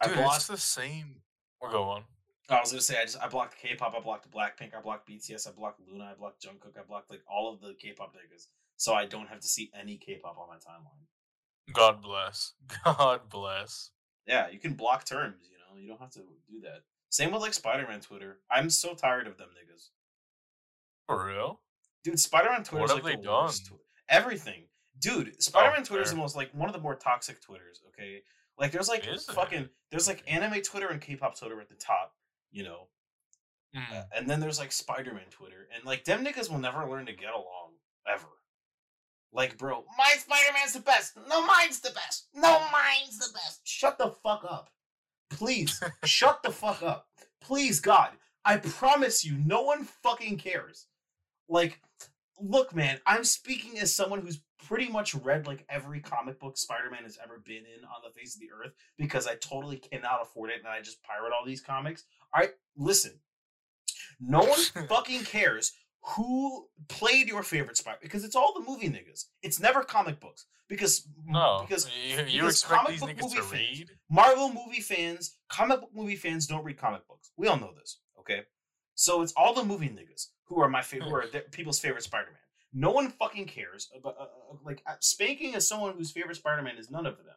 I dude blocked. it's the same oh, we're going I was gonna say I just I blocked K-pop, I blocked Blackpink, I blocked BTS, I blocked Luna, I blocked Jungkook, I blocked like all of the K-pop niggas, so I don't have to see any K-pop on my timeline. god bless god bless Yeah, you can block terms, know, you don't have to do that. Same with like Spider-Man Twitter. I'm so tired of them niggas. for real Dude, Spider-Man Twitter is What like have the they worst done? Everything, dude. Spider-Man Twitter is the most like one of the more toxic Twitters. Okay, like there's like Is it? fucking there's like anime Twitter and K-pop Twitter at the top, you know, Mm. uh, and then there's like Spider-Man Twitter, and like them niggas will never learn to get along ever. Like, bro, my Spider-Man's the best. No, mine's the best. No, mine's the best. Shut the fuck up, Please shut the fuck up. Please, God. I promise you, no one fucking cares. Like, look, man, I'm speaking as someone who's pretty much read like every comic book Spider-Man has ever been in on the face of the earth because I totally cannot afford it and I just pirate all these comics. All right, listen. No one fucking cares who played your favorite Spider because it's all the movie niggas. It's never comic books because No, because you, you because expect comic these book niggas movie to fans- read? Marvel movie fans, comic book movie fans don't read comic books. We all know this, okay? So it's all the movie niggas who are my favorite, who are their, people's favorite Spider-Man. No one fucking cares about uh, uh, like uh, spanking as someone whose favorite Spider-Man is none of them.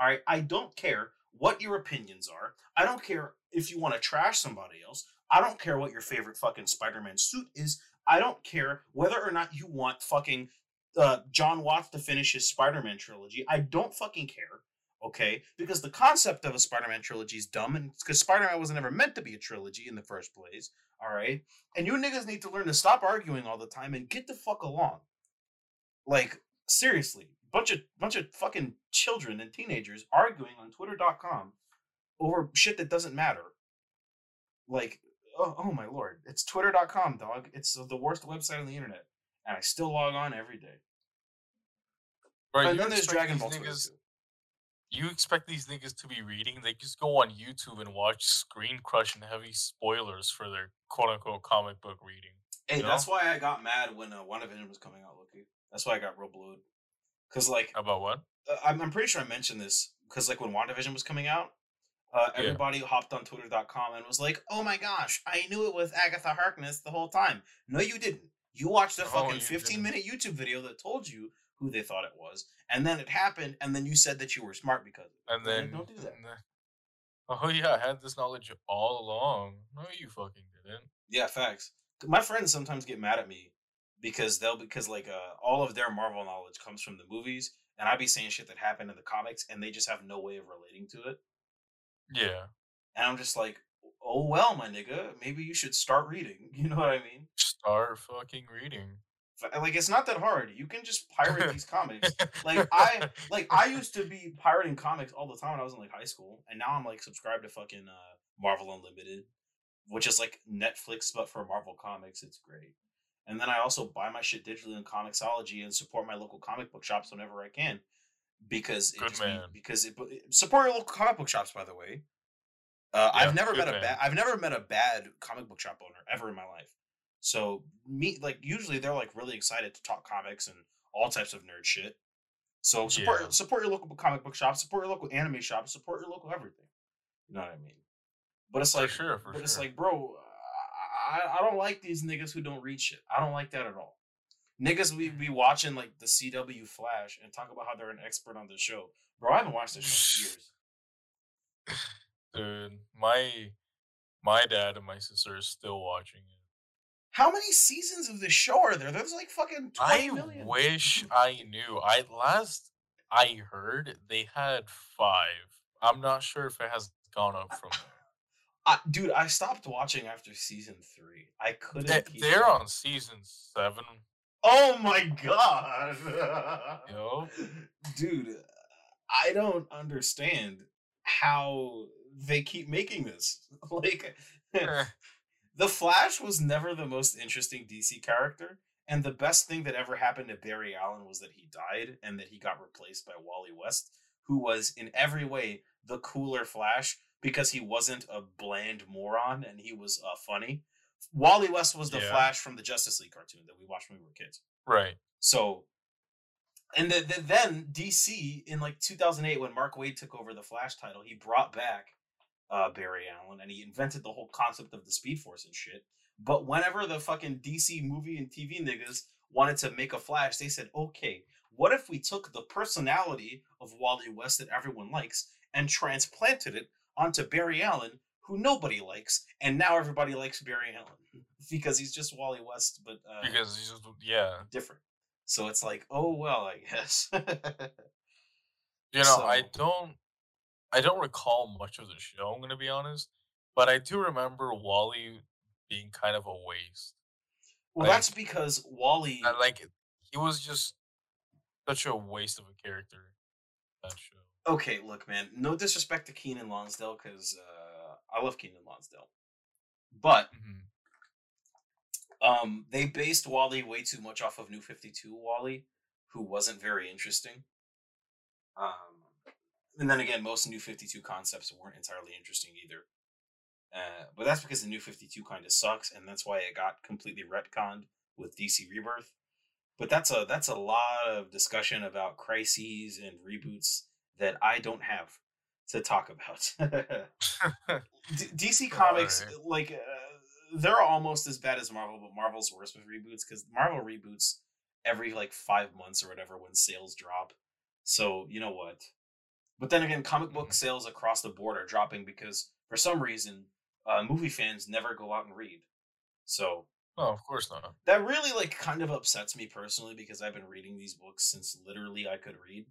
All right, I don't care what your opinions are. I don't care if you want to trash somebody else. I don't care what your favorite fucking Spider-Man suit is. I don't care whether or not you want fucking uh, Jon Watts to finish his Spider-Man trilogy. I don't fucking care okay? Because the concept of a Spider-Man trilogy is dumb, and because Spider-Man wasn't ever meant to be a trilogy in the first place, all right? And you niggas need to learn to stop arguing all the time and get the fuck along. Like seriously, bunch of bunch of fucking children and teenagers arguing on Twitter.com over shit that doesn't matter. Like, oh, oh my lord, it's Twitter.com, dog. It's the worst website on the internet, and I still log on every day. Right, and then there's expect Dragon Ball niggas- You expect these niggas to be reading? They just go on YouTube and watch ScreenCrush and heavy spoilers for their quote unquote comic book reading. Hey, you that's know? why I got mad when uh, WandaVision was coming out, Loki. That's why I got real blue. Cause like About what? uh, I'm, I'm pretty sure I mentioned this because like when WandaVision was coming out, uh, Yeah. everybody hopped on Twitter.com and was like, "Oh my gosh, I knew it was Agatha Harkness the whole time." No, you didn't. You watched a No, fucking you 15 didn't. minute YouTube video that told you who they thought it was, and then it happened, and then you said that you were smart because of it. And then don't do that. Oh yeah, I had this knowledge all along. No, you fucking didn't. Yeah, facts. My friends sometimes get mad at me because they'll because like uh, all of their Marvel knowledge comes from the movies, and I'd be saying shit that happened in the comics, and they just have no way of relating to it. Yeah. And I'm just like, oh well, my nigga, maybe you should start reading. You know what I mean? Start fucking reading. Like it's not that hard. You can just pirate these comics. Like I like I used to be pirating comics all the time when I was in like high school, and now I'm like subscribed to fucking uh, Marvel Unlimited, which is like Netflix but for Marvel comics. It's great. And then I also buy my shit digitally in Comixology and support my local comic book shops whenever I can, because it Good just man. because it, support your local comic book shops. By the way, uh, Yeah, I've never met a bad I've never met a bad comic book shop owner ever in my life. So me like usually they're like really excited to talk comics and all types of nerd shit. So support Yeah. support your local comic book shop, support your local anime shop, support your local everything. You know what I mean? But it's For like sure, for but it's like, bro, I, I don't like these niggas who don't read shit. I don't like that at all. Niggas we be watching like the CW Flash and talk about how they're an expert on the show. Bro, I haven't watched this show in years. Dude, my my dad and my sister are still watching it. How many seasons of this show are there? There's like fucking I million. wish I knew. I last I heard they had five. I'm not sure if it has gone up from there. I, dude, I stopped watching after season three. I couldn't. They, keep they're up. on season seven. Oh my god, Yo. dude, I don't understand how they keep making this. Like, the Flash was never the most interesting DC character, and the best thing that ever happened to Barry Allen was that he died and that he got replaced by Wally West, who was in every way the cooler Flash because he wasn't a bland moron and he was uh, funny. Wally West was the Yeah. Flash from the Justice League cartoon that we watched when we were kids. right. So, and the, the, then DC in like 2008 when Mark Waid took over the Flash title, he brought back uh, Barry Allen and he invented the whole concept of the Speed Force and shit. But whenever the fucking DC movie and TV niggas wanted to make a Flash, they said, okay, what if we took the personality of Wally West that everyone likes and transplanted it onto Barry Allen, who nobody likes, and now everybody likes Barry Allen because he's just Wally West, but uh, Because he's just yeah. different. So it's like, oh well, I guess. You know, I don't I don't recall much of the show, I'm gonna be honest. But I do remember Wally being kind of a waste. well, Like- that's because Wally. I, like he was just such a waste of a character. that show. Okay, look, man. No disrespect to Keiynan Lonsdale, because uh, I love Keiynan Lonsdale, but Mhm. um, they based Wally way too much off of New Fifty Two Wally, who wasn't very interesting. Um, and then again, most New Fifty Two concepts weren't entirely interesting either. Uh, but that's because the New Fifty Two kind of sucks, and that's why it got completely retconned with DC Rebirth. But that's a that's a lot of discussion about crises and reboots that I don't have to talk about. D- DC Comics, Alright. like, uh, they're almost as bad as Marvel, but Marvel's worse with reboots because Marvel reboots every like five months or whatever when sales drop. So you know what? But then again, comic book Mhm. sales across the board are dropping because for some reason, uh, movie fans never go out and read. So no, of course not. that really like kind of upsets me personally because I've been reading these books since literally I could read.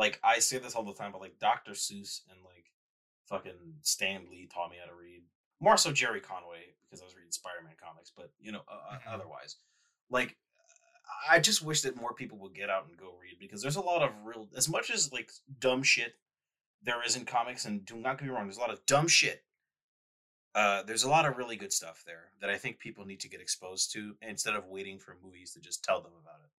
Like I say this all the time, but like Dr. Seuss and like fucking Stan Lee taught me how to read. More so Gerry Conway because I was reading Spider-Man comics, but you know, uh, Mhm. otherwise, like I just wish that more people would get out and go read because there's a lot of real as much as like dumb shit there is in comics and do not get me wrong, there's a lot of dumb shit. Uh, there's a lot of really good stuff there that I think people need to get exposed to instead of waiting for movies to just tell them about it.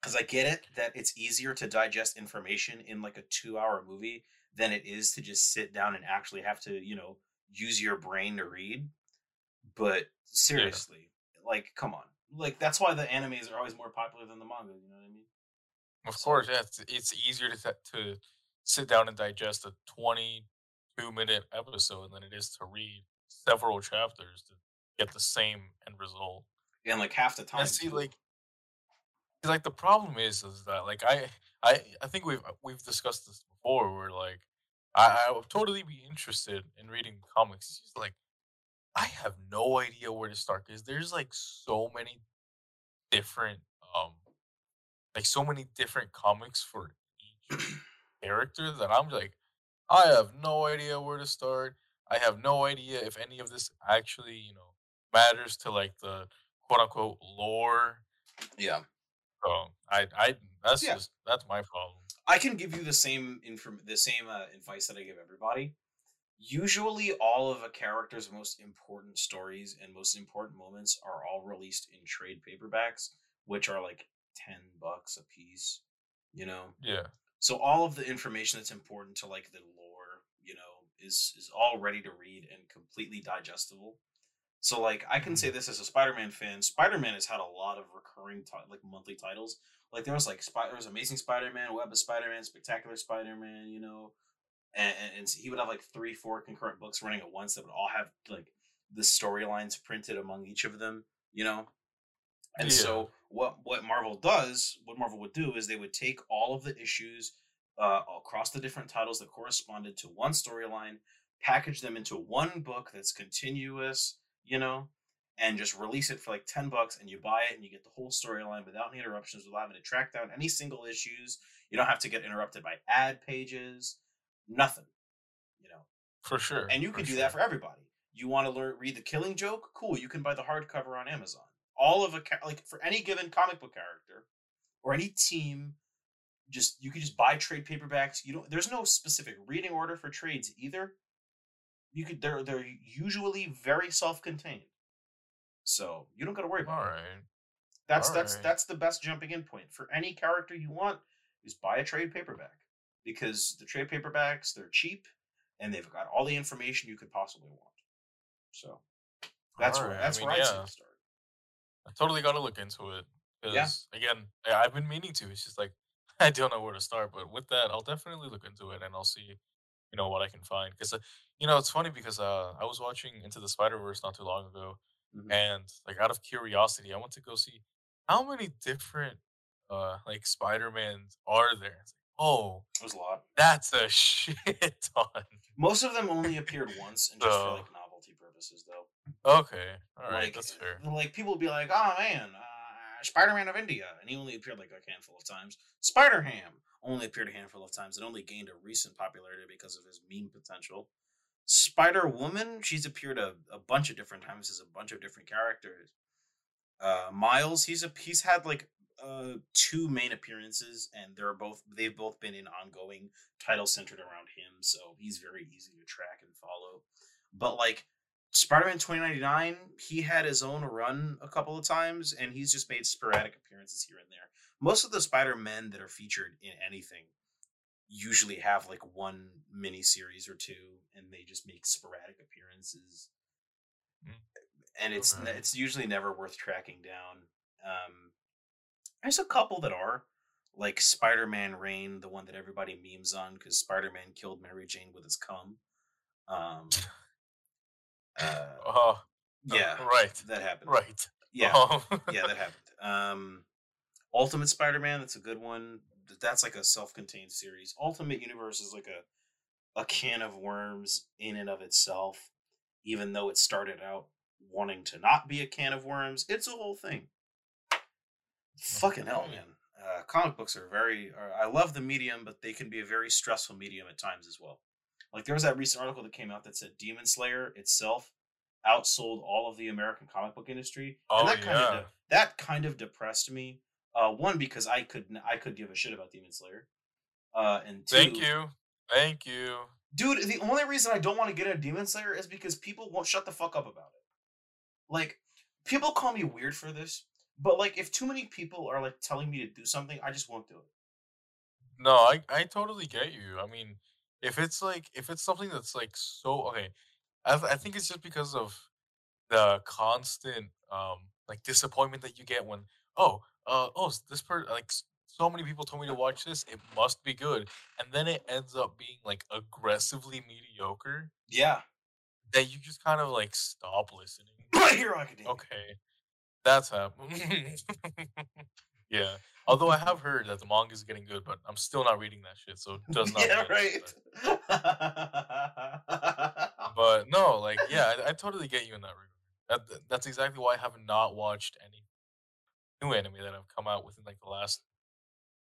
Because I get it that it's easier to digest information in like a two hour movie than it is to just sit down and actually have to, you know, use your brain to read. But seriously, like, come on. Like, that's why the animes are always more popular than the manga, you know what I mean? Of course, yeah. It's, it's easier to to sit down and digest a twenty-two minute episode than it is to read several chapters to get the same end result. And like half the time. And see, too. like, like the problem is, is that like I, I, I think we've we've discussed this before. Where like, I, I would totally be interested in reading comics. It's like, I have no idea where to start because there's like so many different, um, like so many different comics for each character that I'm like, I have no idea where to start. I have no idea if any of this actually, you know, matters to like the quote unquote lore. yeah. So I, I, that's Yeah. just that's my problem. I can give you the same inform the same uh, advice that I give everybody. Usually, all of a character's most important stories and most important moments are all released in trade paperbacks, which are like ten bucks a piece. You know, Yeah, so all of the information that's important to like the lore, you know, is is all ready to read and completely digestible. So like I can say this as a Spider-Man fan, Spider-Man has had a lot of recurring ti- like monthly titles. Like there was like Spy- there was Amazing Spider-Man, Web of Spider-Man, Spectacular Spider-Man, you know, and, and, and he would have like three, four concurrent books running at once that would all have like the storylines printed among each of them, you know. And Yeah. so what what Marvel does, what Marvel would do is they would take all of the issues uh, across the different titles that corresponded to one storyline, package them into one book that's continuous, you know, and just release it for like 10 bucks and you buy it and you get the whole storyline without any interruptions, without having to track down any single issues. You don't have to get interrupted by ad pages, nothing, you know. for sure. And you can do sure. that for everybody. You want to learn read the Killing Joke? Cool, you can buy the hardcover on Amazon. All of a like for any given comic book character or any team, just you can just buy trade paperbacks. You don't. There's no specific reading order for trades either. You could. They're they're usually very self-contained, so you don't got to worry about All it. right. That's that's Alright. that's the best jumping in point for any character you want. Is buy a trade paperback because the trade paperbacks they're cheap and they've got all the information you could possibly want. So that's where Alright, I that's mean, where I'd yeah. start. I totally got to look into it because Yeah. again, I've been meaning to. It's just like I don't know where to start. But with that, I'll definitely look into it and I'll see, you know, what I can find. Because uh, you know, it's funny because uh, I was watching Into the Spider Verse not too long ago, Mhm. and like out of curiosity, I went to go see how many different uh like Spider Mans are there. Like, oh, It was a lot. that's a shit ton. Most of them only appeared once and just for like novelty purposes, though. Okay, all right, like, that's fair. Like people would be like, "Oh man, uh, Spider-Man of India," and he only appeared like a handful of times. Spider-Ham only appeared a handful of times and only gained a recent popularity because of his meme potential. Spider-Woman, she's appeared a, a bunch of different times as a bunch of different characters. Uh, Miles, he's a he's had like uh, two main appearances, and they're both they've both been in ongoing titles centered around him, so he's very easy to track and follow. But like Spider-Man 2099, he had his own run a couple of times, and he's just made sporadic appearances here and there. Most of the Spider-Men that are featured in anything usually have like one mini series or two, and they just make sporadic appearances. Mm. And it's it's usually never worth tracking down. Um, there's a couple that are like Spider-Man Reign, the one that everybody memes on because Spider-Man killed Mary Jane with his cum. Um, uh, Oh, yeah, right, that happened. right. Yeah, Um, yeah, that happened. Um, Ultimate Spider-Man, that's a good one. That's like a self-contained series. Ultimate Universe is like a a can of worms in and of itself. Even though it started out wanting to not be a can of worms, it's a whole thing. Fucking hell, man. Uh, comic books are very. Are, I love the medium, but they can be a very stressful medium at times as well. Like there was that recent article that came out that said Demon Slayer itself outsold all of the American comic book industry. Oh, and that kind of yeah. de- that kind of depressed me. Uh, one because I could I could give a shit about Demon Slayer. Uh, and two, Thank you, thank you. dude. The only reason I don't want to get a Demon Slayer is because people won't shut the fuck up about it. Like people call me weird for this, but like if too many people are like telling me to do something, I just won't do it. No, I I totally get you. I mean, if it's like if it's something that's like so okay, I I think it's just because of the constant um like disappointment that you get when oh uh oh this per like so many people told me to watch this it must be good and then it ends up being like aggressively mediocre Yeah, that you just kind of like stop listening. My Hero Academia. Okay, that's happening. yeah. Although I have heard that the manga is getting good, but I'm still not reading that shit, so it does not. yeah, right. But, but no, like, yeah, I, I totally get you in that regard. That, that's exactly why I have not watched any new anime that have come out within like the last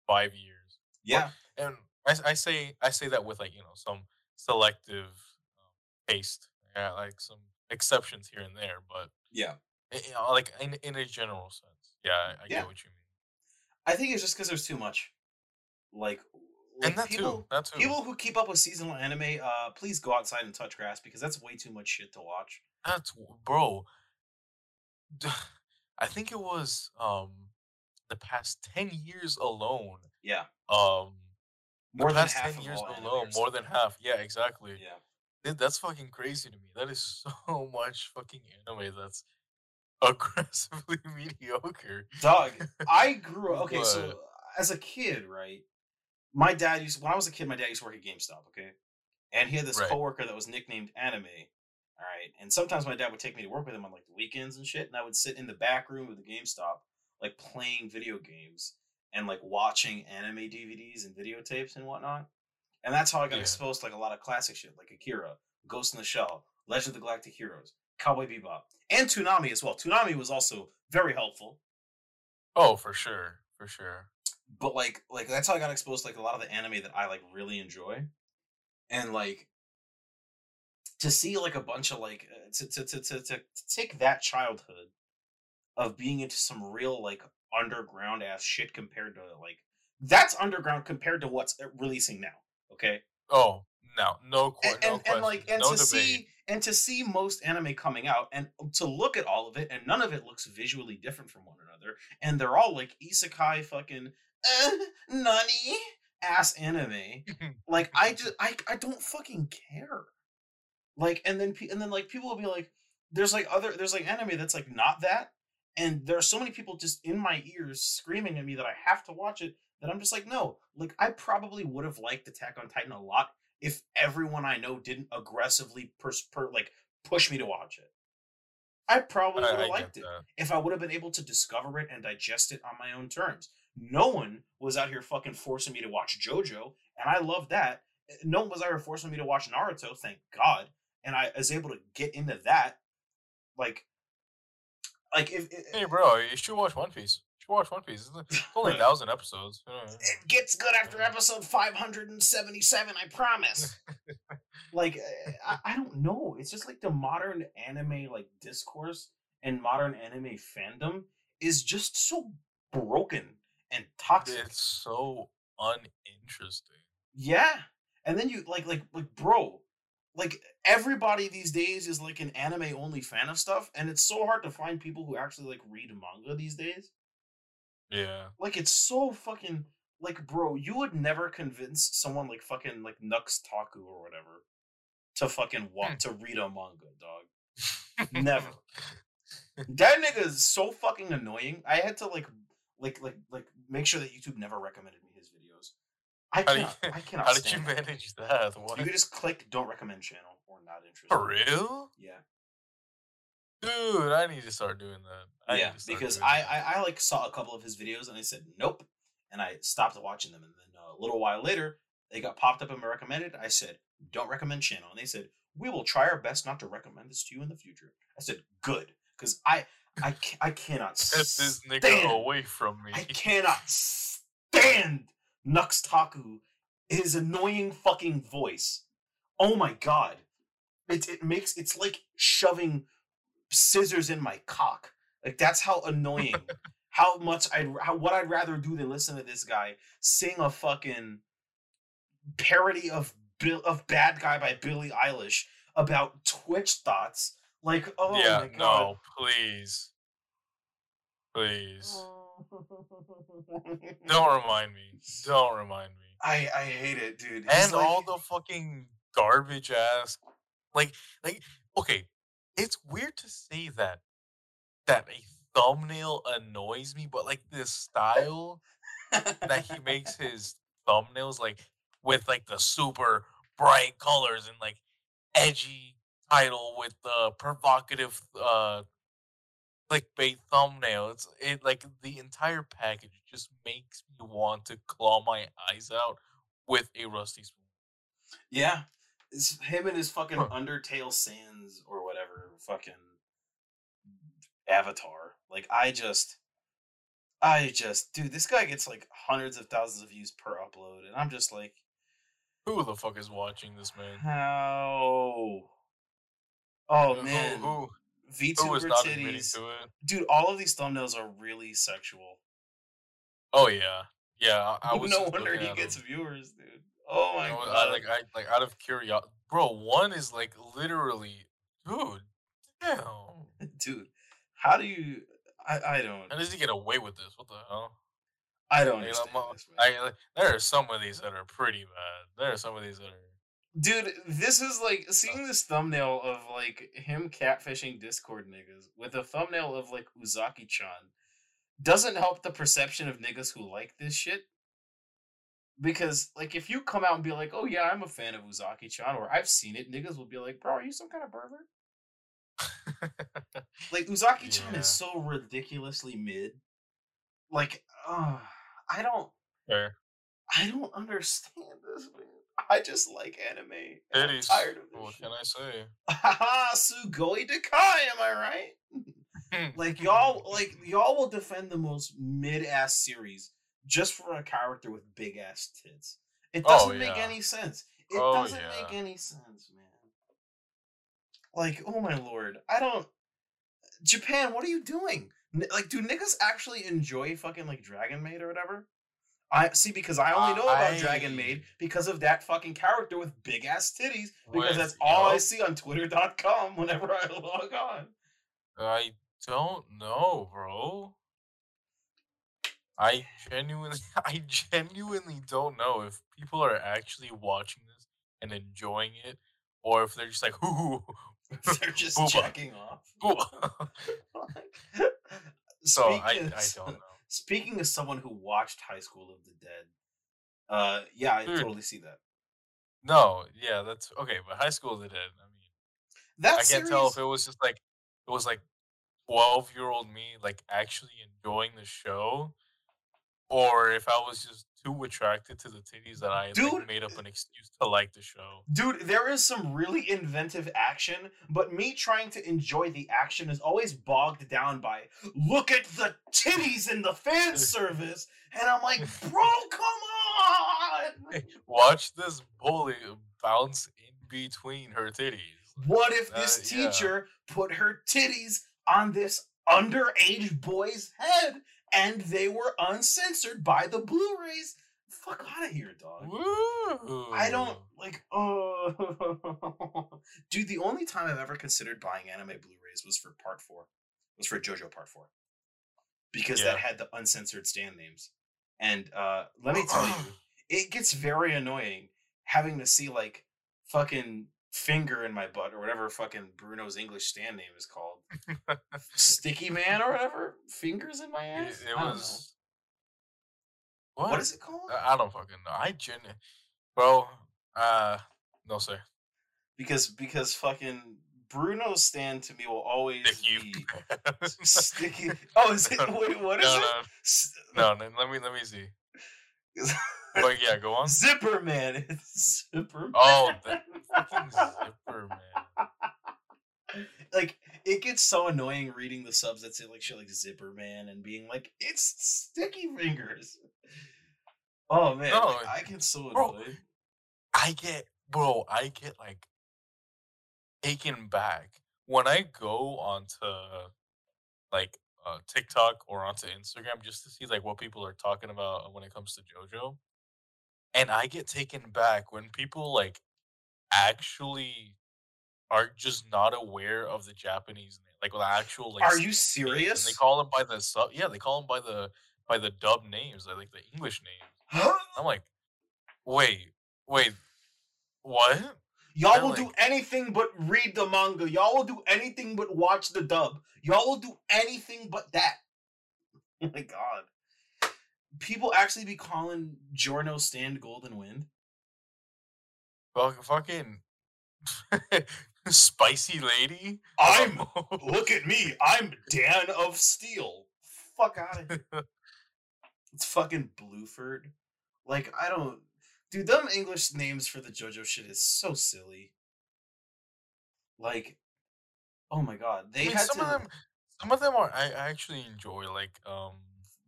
five years. yeah, And I, I say I say that with like you know some selective um, taste, yeah, like some exceptions here and there, but yeah. you know, like in in a general sense, yeah, I, I Yeah. get what you mean. I think it's just because there's too much. Like, like and that people, too, that too. people who keep up with seasonal anime, uh, please go outside and touch grass because that's way too much shit to watch. That's bro. I think it was um the past ten years alone. Yeah, Um, more than past half ten years alone, more than half. Yeah, exactly. Yeah, Th- That's fucking crazy to me. That is so much fucking anime that's aggressively mediocre. dog. I grew up. Okay, But- so as a kid, right? My dad used when I was a kid. My dad used to work at GameStop. Okay, and he had this Right. coworker that was nicknamed Anime. All right, and sometimes my dad would take me to work with him on like the weekends and shit, and I would sit in the back room of the GameStop, like playing video games and like watching anime DVDs and videotapes and whatnot. And that's how I got Yeah. exposed to like a lot of classic shit, like Akira, Ghost in the Shell, Legend of the Galactic Heroes, Cowboy Bebop, and Toonami as well. Toonami was also very helpful Oh, for sure, for sure. but like like that's how I got exposed to like a lot of the anime that I like really enjoy, and like to see like a bunch of like uh, to to to to, to, take that childhood of being into some real like underground ass shit compared to like that's underground compared to what's uh, releasing now. Okay, Oh, no, no, and, no and like and no to debate. see and to see most anime coming out and to look at all of it and none of it looks visually different from one another and they're all like isekai fucking uh, nani ass anime like i just I, I don't fucking care like and then and then like people will be like there's like other there's like anime that's like not that and there are so many people just in my ears screaming at me that i have to watch it that i'm just like no like i probably would have liked attack on titan a lot if everyone i know didn't aggressively pers- per, like push me to watch it i probably would have liked it that. if I would have been able to discover it and digest it on my own terms. No one was out here fucking forcing me to watch JoJo, and I love that. Eh, No one was ever forcing me to watch Naruto, thank God. And I was able to get into that. Like, like if it, Hey, bro, you should watch One Piece. You should watch One Piece. It's only a thousand episodes. it gets good after episode 577, I promise. like I, I don't know it's just like the modern anime like discourse and modern anime fandom is just so broken and toxic. It's so uninteresting. Yeah. And then you like like like bro, like everybody these days is like an anime only fan of stuff, and it's so hard to find people who actually like read manga these days. Yeah. Like it's so fucking like bro, you would never convince someone like fucking like Nux Taku or whatever to fucking want hmm. to read a manga, dog. Never. That nigga is so fucking annoying. I had to like like like like make sure that YouTube never recommended me his. I How, do cannot you, I cannot how did you that. manage that? What? You could just click don't recommend channel or not interested. For real? Yeah. Dude, I need to start doing that. I yeah, need to start because I, that. I I like saw a couple of his videos and I said nope, and I stopped watching them. And then uh, a little while later, they got popped up in my recommended. I said don't recommend channel, and they said we will try our best not to recommend this to you in the future. I said good because I I I cannot Get this nigga away from me. I cannot stand Nux Taku. His annoying fucking voice. Oh my god. It it makes it's like shoving scissors in my cock. Like that's how annoying. how much I how what I'd rather do than listen to this guy sing a fucking parody of Bill of Bad Guy by Billie Eilish about Twitch thoughts. Like oh yeah, my god. no, please. Please. Don't remind me. Don't remind me. I I hate it, dude. He's and like- all the fucking garbage ass like like okay it's weird to say that that a thumbnail annoys me but like this style that he makes his thumbnails like with like the super bright colors and like edgy title with the provocative uh clickbait thumbnail it's it like the entire package just makes me want to claw my eyes out with a rusty spoon Yeah. It's him and his fucking Huh. Undertale Sans or whatever fucking avatar. Like I just I just dude, this guy gets like hundreds of thousands of views per upload and I'm just like Who the fuck is watching this man? how Oh man. who, who VTuber titties. to it? Dude, all of these thumbnails are really sexual. Oh yeah, yeah. I, I was no wonder he gets viewers, dude. Oh my I was- god. I, like I like out of curiosity, bro. One is like literally, dude. Damn. dude, how do you I, I don't How does he get away with this? What the hell? I don't Like, understand this. I, like, there are some of these that are pretty bad. There are some of these that are. Dude, this is like seeing this thumbnail of like him catfishing Discord niggas with a thumbnail of like Uzaki chan doesn't help the perception of niggas who like this shit. Because like if you come out and be like, oh yeah, I'm a fan of Uzaki chan or I've seen it, niggas will be like, bro, are you some kind of pervert? Like Uzaki chan Yeah. is so ridiculously mid. Like, uh, I don't Fair. I don't understand this, man. I just like anime. and I'm tired of this What shit. can I say? Haha, Sugoi Dekai, am I right? Like y'all, like y'all will defend the most mid-ass series just for a character with big ass tits. It Oh, doesn't make yeah. any sense. It Oh, doesn't yeah. make any sense, man. Like, oh my lord, I don't. Japan, what are you doing? Like, do niggas actually enjoy fucking like Dragon Maid or whatever? I see because I only know about Dragon Maid because of that fucking character with big ass titties. Because that's all I see on Twitter.com whenever I log on. I don't know, bro. I genuinely, I genuinely don't know if people are actually watching this and enjoying it, or if they're just like, "Ooh, They're just Booba. checking off. so I, I don't know. Speaking of someone who watched High School of the Dead, uh, yeah, I Dude. totally see that. No, yeah, that's okay. But High School of the Dead. I mean, That I can't tell if it was just like it was like twelve year old me like actually enjoying the show, or if I was just too attracted to the titties that I Dude, like, made up an excuse to like the show. Dude, there is some really inventive action, but me trying to enjoy the action is always bogged down by look at the titties in the fan service, and I'm like, bro, come on! Watch this bully bounce in between her titties. What if this Uh, yeah. teacher put her titties on this underage boy's head and they were uncensored by the Blu-rays. Fuck out of here, dog. Woo! I don't like. Oh, dude. The only time I've ever considered buying anime Blu-rays was for Part Four. Was for JoJo Part Four, because Yeah. that had the uncensored stand names. And uh let me tell you, it gets very annoying having to see like fucking finger in my butt or whatever fucking Bruno's English stand name is called. Sticky Man or whatever. Fingers in my ass. it I was. What? What is it called? I don't fucking know. I gen, bro. Uh, no say. because because fucking Bruno's stand to me will always Sticky. be sticky. Oh, is it? Wait, what is no, it? no, S- no, no. Let me let me see. But yeah, go on. Zipper Man. It's Zipper Oh, zipper man. like it gets so annoying reading the subs that say like shit like Zipper Man and being like it's sticky fingers. Oh man, No, like, I get so bro. I get, bro. I get like taken back when I go onto like uh, TikTok or onto Instagram just to see like what people are talking about when it comes to JoJo, and I get taken back when people like actually are just not aware of the Japanese name, like the actual like. Are you serious? They call them by the sub. Yeah, they call them by the by the dub names, like the English names. I'm like, wait, wait, what? Y'all will do anything but read the manga. Y'all will do anything but watch the dub. Y'all will do anything but that. Oh my god. People actually be calling Giorno Stand Golden Wind. Fuck- Fucking spicy lady. I'm look at me. I'm Dan of Steel. Fuck out of here. It's fucking Bluford. Like I don't dude, them English names for the JoJo shit is so silly. Like oh my god. They I mean, had some to of them, some of them are I, I actually enjoy, like um,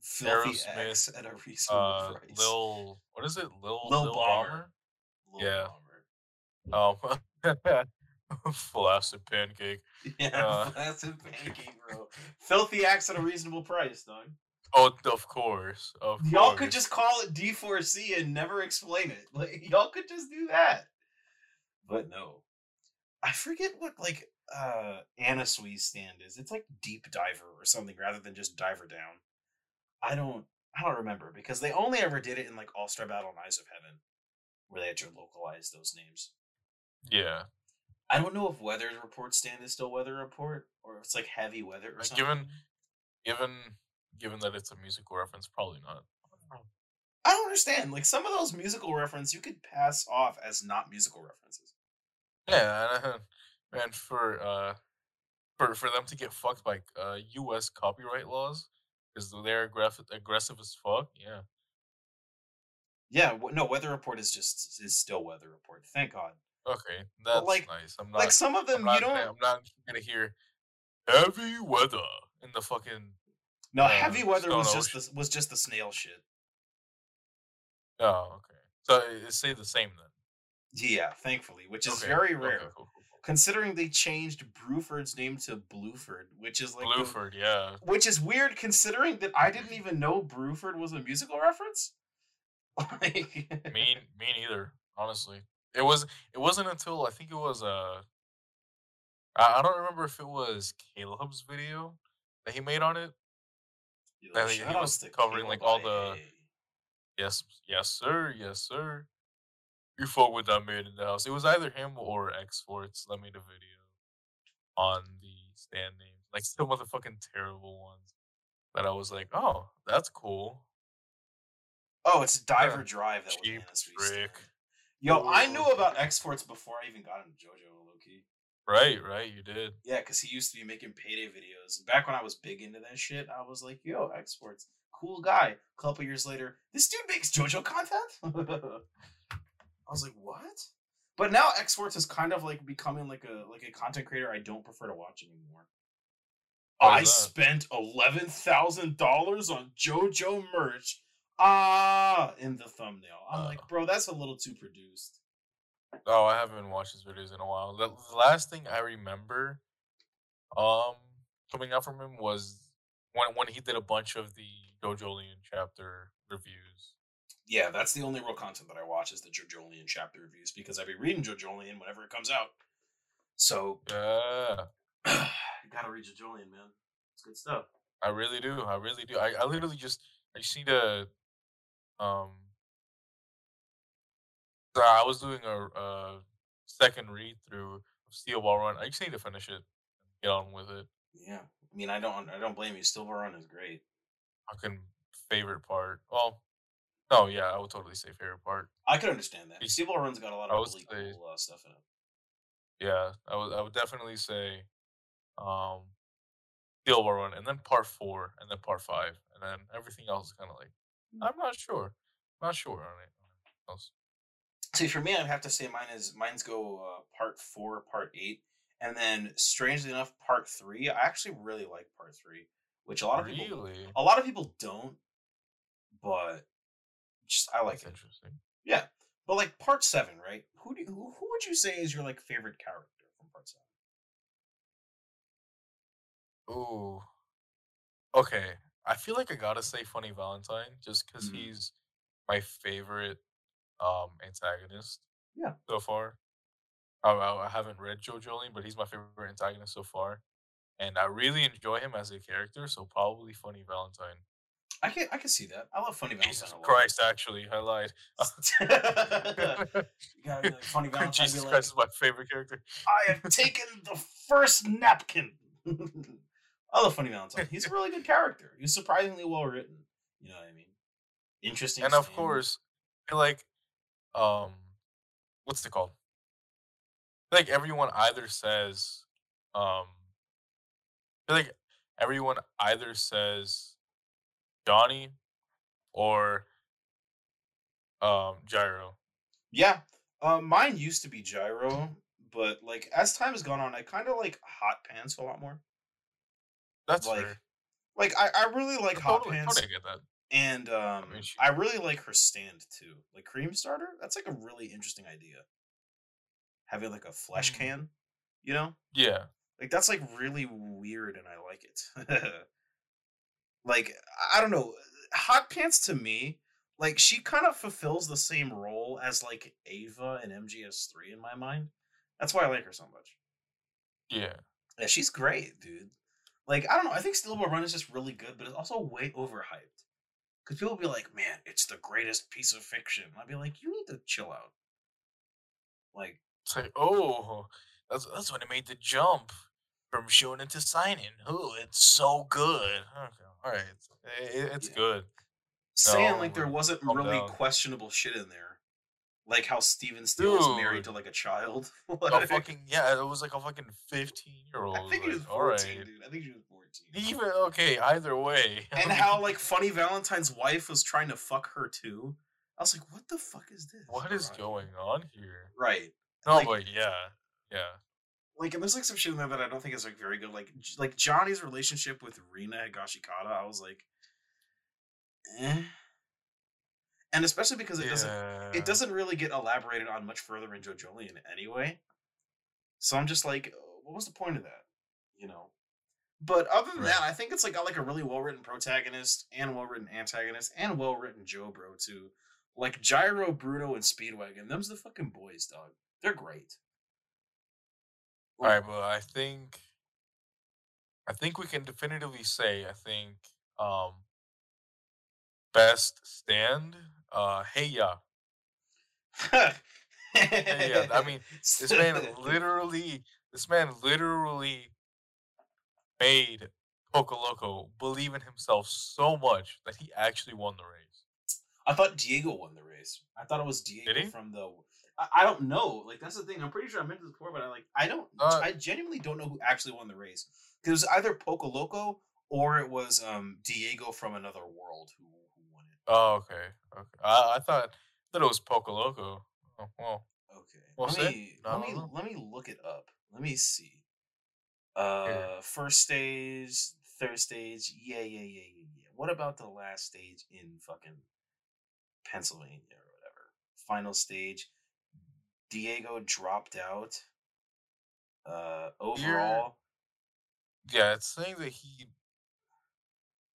filthy Aerosmith, X at a reasonable uh, price. Lil, what is it, Lil, Lil Bomber. Lil Yeah. Bomber. Um, flaccid pancake. Yeah, Uh, that's a pancake, bro. Filthy Axe at a reasonable price, dog. Oh, of course, of Y'all course. could just call it D4C and never explain it. Like y'all could just do that. But no. I forget what like uh Anna Sui's stand is. It's like deep diver or something rather than just diver down. I don't I don't remember because they only ever did it in like All Star Battle and Eyes of Heaven, where they had to localize those names. yeah. I don't know if Weather Report stand is still Weather Report or if it's like heavy weather or Like, something. given, given, given that it's a musical reference, probably not. I don't understand. Like some of those musical references you could pass off as not musical references. Yeah, and, for uh, for for them to get fucked by uh U.S. copyright laws because they're aggressive aggressive as fuck. Yeah, Yeah, no, Weather Report is just is still Weather Report. Thank God. okay, that's like- nice. I'm not. like some of them, not, you don't. I'm not gonna hear heavy weather in the fucking. No, uh, Heavy Weather was just the, was just the snail shit. Oh, okay. So it say the same then. Yeah, thankfully, which is Okay, very rare, cool, cool. Considering they changed Bruford's name to Bluford, which is like the- Bluford, yeah. which is weird considering that I didn't even know Bruford was a musical reference. Like, Me, me neither. Honestly, it was. It wasn't until I think it was uh. I, I don't remember if it was Caleb's video that he made on it. Yo, think he was covering, Caleb like, all the-. Yes, yes, sir, yes, sir. You fuck with that man in the house. It was either him or X Forts that made a video on the stand names, like some of the fucking terrible ones. That I was like, oh, that's cool. Oh, it's Diver Drive that was Cheap trick. stand. Yo, I knew Ooh. about exports before I even got into JoJo low key. Right, right, you did. Yeah, because he used to be making payday videos. Back when I was big into that shit, I was like, yo, exports, cool guy. A couple years later, this dude makes JoJo content? I was like, what? But now exports is kind of like becoming like a like a content creator I don't prefer to watch anymore. I that? spent eleven thousand dollars on JoJo merch. Ah, in the thumbnail. I'm Uh. like, bro, that's a little too produced. Oh, I haven't watched his videos in a while. The, the last thing I remember, um, coming out from him was when when he did a bunch of the JoJolion chapter reviews. Yeah, that's the only real content that I watch is the JoJolion chapter reviews because I be reading JoJolion whenever it comes out. So Yeah, you gotta read JoJolion, man. It's good stuff. I really do. I really do. I, I literally just I just need to um. I was doing a, a second read through of Steel Ball Run. I just need to finish it get on with it. Yeah, I mean, I don't, I don't blame you. Steel Ball Run is great. Fucking favorite part. Well, no, yeah, I would totally say favorite part. I could understand that. Steel Ball Run's got a lot of really say- cool uh, stuff in it. Yeah, I would I would definitely say um Steel Ball Run and then part four and then part five and then everything else is kinda like I'm not sure. I'm Not sure on it. else. See, for me, I'd have to say mine is mine's go uh, part four, part eight, and then strangely enough, part three. I actually really like part three, which a lot of people, a lot of people don't, but just I like That's it. interesting. Yeah, but like part seven, right? Who do who, who would you say is your like favorite character from part seven? Ooh. Okay. I feel like I gotta say Funny Valentine just because Mhm. he's my favorite um antagonist. Yeah. So far. I, I I haven't read JoJo but he's my favorite antagonist so far. And I really enjoy him as a character, so probably Funny Valentine. I can I can see that. I love Funny Valentine. Jesus. Christ, actually, I lied. you gotta be like Funny Valentine. Jesus like, Christ is my favorite character. I have taken the first napkin. I love Funny Valentine. He's a really good character. He's surprisingly well written. You know what I mean? Interesting. and of course, I feel like, um, what's it called? I feel like everyone either says, um, I feel like everyone either says Johnny or um Gyro. yeah. Um, mine used to be Gyro, but like as time has gone on, I kind of like Hot Pants a lot more. That's like, fair. like I, I really like I Hot totally, Pants, totally get that. and um, mean, she- I really like her stand too. Like Cream Starter, that's like a really interesting idea. Having like a flesh Mm. can, you know. Yeah, Like that's like really weird and I like it. like I don't know, Hot Pants to me, like she kind of fulfills the same role as like EVA in MGS3 in my mind. That's why I like her so much. yeah. Yeah, she's great, dude. Like I don't know, I think Steel Ball Run is just really good, but it's also way overhyped. Cuz people be like, "Man, it's the greatest piece of fiction." I'd be like, "You need to chill out." Like It's like, oh, that's that's when it made the jump from shonen to seinen. Oh, it's so good. Okay, all right, it's, eh, it, it's Yeah. good. saying No, like there wasn't really down. questionable shit in there. Like how Steven Steel is married to like a child. A fucking yeah, it was like a fucking fifteen year old. I think he was 14, right. dude. I think he was 14. Even okay, either way. and how like Funny Valentine's wife was trying to fuck her too. I was like, what the fuck is this? what is bro? going on here? Right. No, Like- but yeah, yeah. Like, and there's like some shit in there that I don't think is like very good. Like, J- like Johnny's relationship with Rina Higashikata, I was like, eh. And especially because it doesn't it doesn't really get elaborated on much further in JoJolion anyway. So I'm just like, uh, what was the point of that? You know. But other than that, I think it's like got like a really well written protagonist and well written antagonist and well written Joe Bro too. Like Gyro, Bruno, and Speedwagon. Them's the fucking boys, dog. They're great. All right, but I think, I think we can definitively say, I think, um, best stand, uh, hey yeah, hey yeah. I mean, this man literally, this man literally made Poco Loco believe in himself so much that he actually won the race. I thought Diego won the race. I thought it was Diego from the. I, I don't know. Like that's the thing. I'm pretty sure I mentioned this before, but I like I don't. Uh, I genuinely don't know who actually won the race. 'Cause It was either Poco Loco or it was um Diego from another world who who won it. Oh, okay, okay. I, I thought that it was Poco Loco. Oh, well, Okay. We'll let see. me I let me know. let me look it up. Let me see. Uh, first stage, third stage. Yeah, yeah, yeah, yeah, yeah. What about the last stage in fucking Pennsylvania or whatever? Final stage. Diego dropped out. Uh, overall, yeah, it's saying that he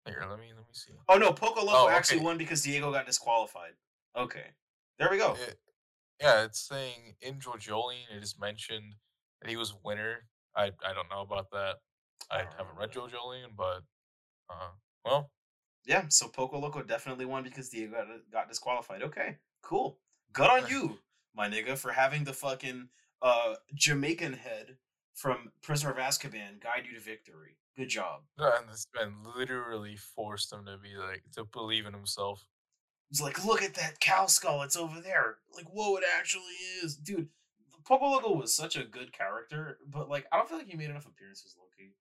Here, let me let me see. Oh no, Poco Loco Oh, actually okay. won because Diego got disqualified. Okay, there we go. It- yeah, it's saying in Jolene it is mentioned that he was winner. I I don't know about that. I I haven't read remember JoJolion, but uh, well, Yeah, so Poco Loco definitely won because Diego got, got disqualified. Okay, cool. Good on you, my nigga, for having the fucking uh Jamaican head from Prisoner of Azkaban guide you to victory. Good job. and this man literally forced him to be like to believe in himself. He's like, look at that cow skull. It's over there. Like, whoa, it actually is, dude. Poco Loco was such a good character, but like, I don't feel like he made enough appearances, Loki.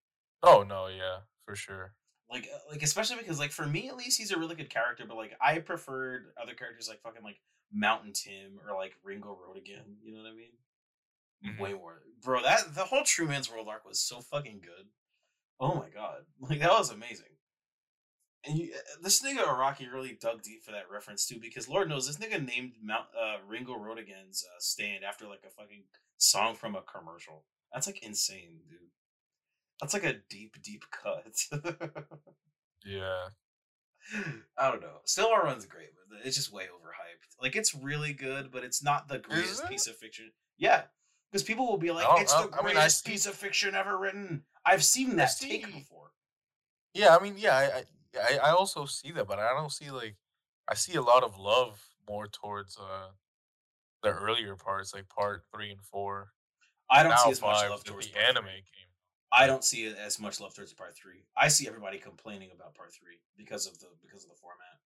Oh no, yeah, for sure. Like, uh, like especially because like for me at least, he's a really good character. But like, I preferred other characters like fucking like Mountain Tim or like Ringo Roadagain. You know what I mean? Mhm. Way more, bro. That the whole True Man's World arc was so fucking good. Oh my god, like that was amazing. And you, uh, this nigga Araki really dug deep for that reference too, because Lord knows this nigga named Mount uh, Ringo Roadagain's uh, stand after like a fucking song from a commercial. That's like insane, dude. That's like a deep, deep cut. Yeah, I don't know. Still, our run's great, but it's just way overhyped. Like it's really good, but it's not the greatest piece of fiction. Yeah, because people will be like, don't- "It's the I mean, I greatest see- piece of fiction ever written." I've seen that take before. yeah. I mean, yeah, I, I I also see that, but I don't see like I see a lot of love more towards uh the earlier parts, like part three and four. I don't now see as much love towards the anime three. I don't see it as much love towards part three. I see everybody complaining about part three because of the because of the format.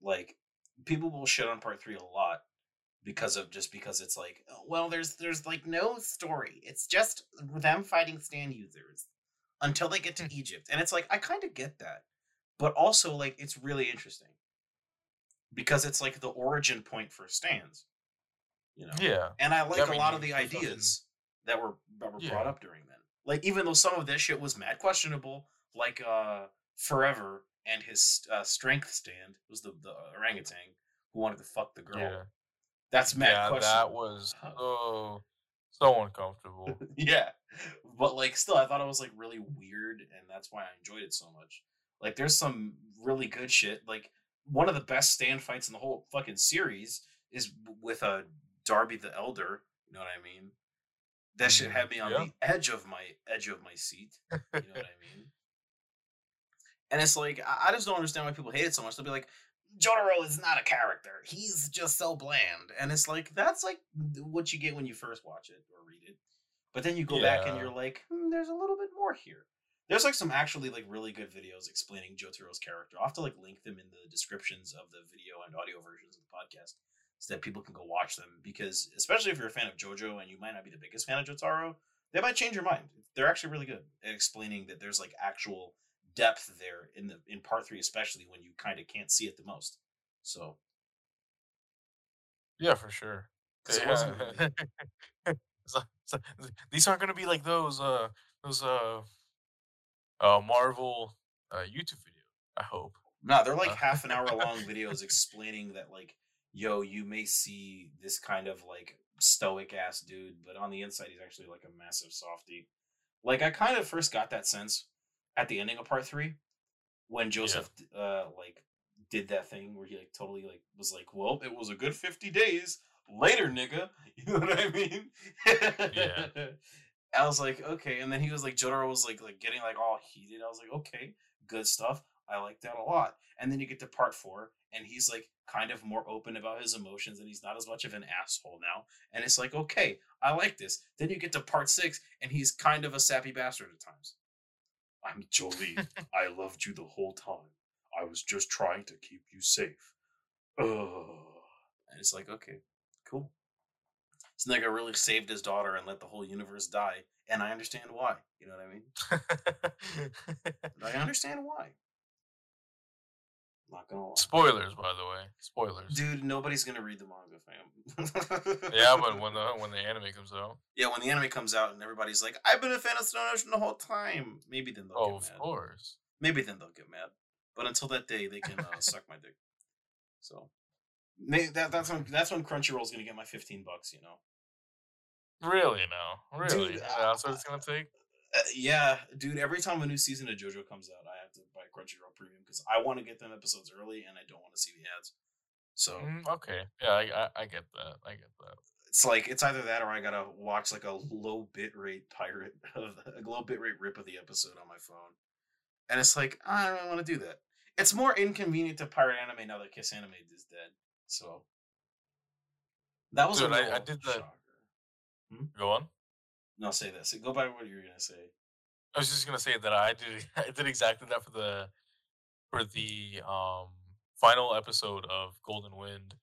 Like people will shit on part three a lot because of just because it's like, "Oh, well, there's there's like no story. It's just them fighting stand users until they get to Egypt, and it's like I kind of get that, but also like it's really interesting because it's like the origin point for stands. You know, Yeah, and I like I a mean, lot of the ideas that were that were Yeah. brought up during then. Like even though some of this shit was mad questionable, like uh Forever and his uh, strength stand was the the orangutan who wanted to fuck the girl. yeah, That's mad yeah. questionable. That was so so uncomfortable. yeah, but like still, I thought it was like really weird, and that's why I enjoyed it so much. Like there's some really good shit. Like one of the best stand fights in the whole fucking series is with a uh, D'Arby the Elder. You know what I mean? That should have me on yeah. the edge of my edge of my seat. You know what I mean? And it's like I just don't understand why people hate it so much. They'll be like, Jotaro is not a character. He's just so bland. And it's like that's like what you get when you first watch it or read it. But then you go back and you're like, hmm, there's a little bit more here. There's like some actually like really good videos explaining Jotaro's character. I'll have to like link them in the descriptions of the video and audio versions of the podcast so that people can go watch them. Because especially if you're a fan of JoJo and you might not be the biggest fan of Jotaro, they might change your mind. They're actually really good at explaining that there's like actual depth there in the in part three, especially when you kind of can't see it the most. So Yeah, for sure. Yeah. wasn't really- So- so these aren't gonna be like those uh those uh uh Marvel uh YouTube video. I hope. No, they're like Uh, half an hour long videos explaining that like, yo, you may see this kind of like stoic ass dude, but on the inside he's actually like a massive softy. Like I kind of first got that sense at the ending of part three when Joseph uh like did that thing where he like totally like was like, Well, it was a good 50 days. Later, nigga. You know what I mean? Yeah. I was like, okay. And then he was like, Jotaro was like, like getting like all heated. I was like, okay, good stuff. I like that a lot. And then you get to part four, and he's like kind of more open about his emotions, and he's not as much of an asshole now. And it's like, okay, I like this. Then you get to part six, and he's kind of a sappy bastard at times. I'm Jolie. I loved you the whole time. I was just trying to keep you safe. Ugh. And it's like, okay, cool. This nigga really saved his daughter and let the whole universe die, and I understand why. You know what I mean? I understand why. Not gonna lie. Spoilers, by the way. Spoilers. Dude, nobody's gonna read the manga, fam. Yeah, but when the when the anime comes out, yeah, when the anime comes out and everybody's like, "I've been a fan of Stone Ocean the whole time," maybe then they'll oh, get of mad. course. Maybe then they'll get mad. But until that day, they can uh, suck my dick. So, that, that's when that's when Crunchyroll's gonna get my fifteen bucks. You know. Really now, really. Dude, Yeah, that's what it's gonna take. Uh, yeah, dude. Every time a new season of JoJo comes out, I have to buy Crunchyroll Premium because I want to get them episodes early and I don't want to see the ads. So Mm, okay, yeah, I, I I get that. I get that. it's like it's either that or I gotta watch like a low bit rate pirate of a low bit rate rip of the episode on my phone, and it's like I don't want to do that. It's more inconvenient to pirate anime now that Kiss Anime is dead. So that was Dude, a I- I did the- shocker. Go on. No, say this. Go by what you were gonna say. I was just gonna say that I did I did exactly that for the for the um final episode of Golden Wind,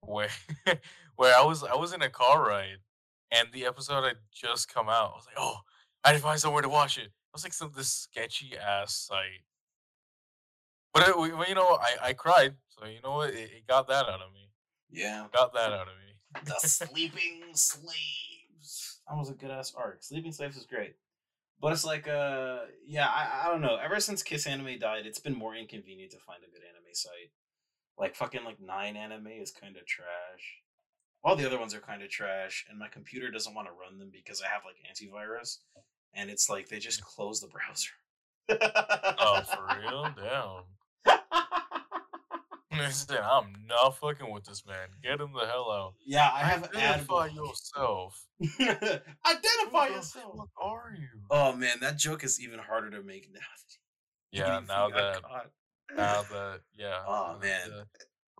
where where I was I was in a car ride, and the episode had just come out. I was like, oh, I didn't find somewhere to watch it. It was like some this sketchy ass site. But it, well, you know, I I cried, so you know what? It, it got that out of me. Yeah, Got that out of me. the Sleeping Slaves. That was a good ass arc. Sleeping Slaves is great. But it's like, uh, yeah, I, I don't know. Ever since Kiss Anime died, it's been more inconvenient to find a good anime site. Like fucking like Nine Anime is kind of trash. All the other ones are kind of trash, and my computer doesn't want to run them because I have like antivirus, and it's like they just close the browser. Oh, for real? Damn. Listen, I'm not fucking with this man. Get him the hell out. yeah, I have Identify block. yourself. Identify yourself. fuck are you? Oh man, that joke is even harder to make now. yeah, now that now that yeah. Oh, man. the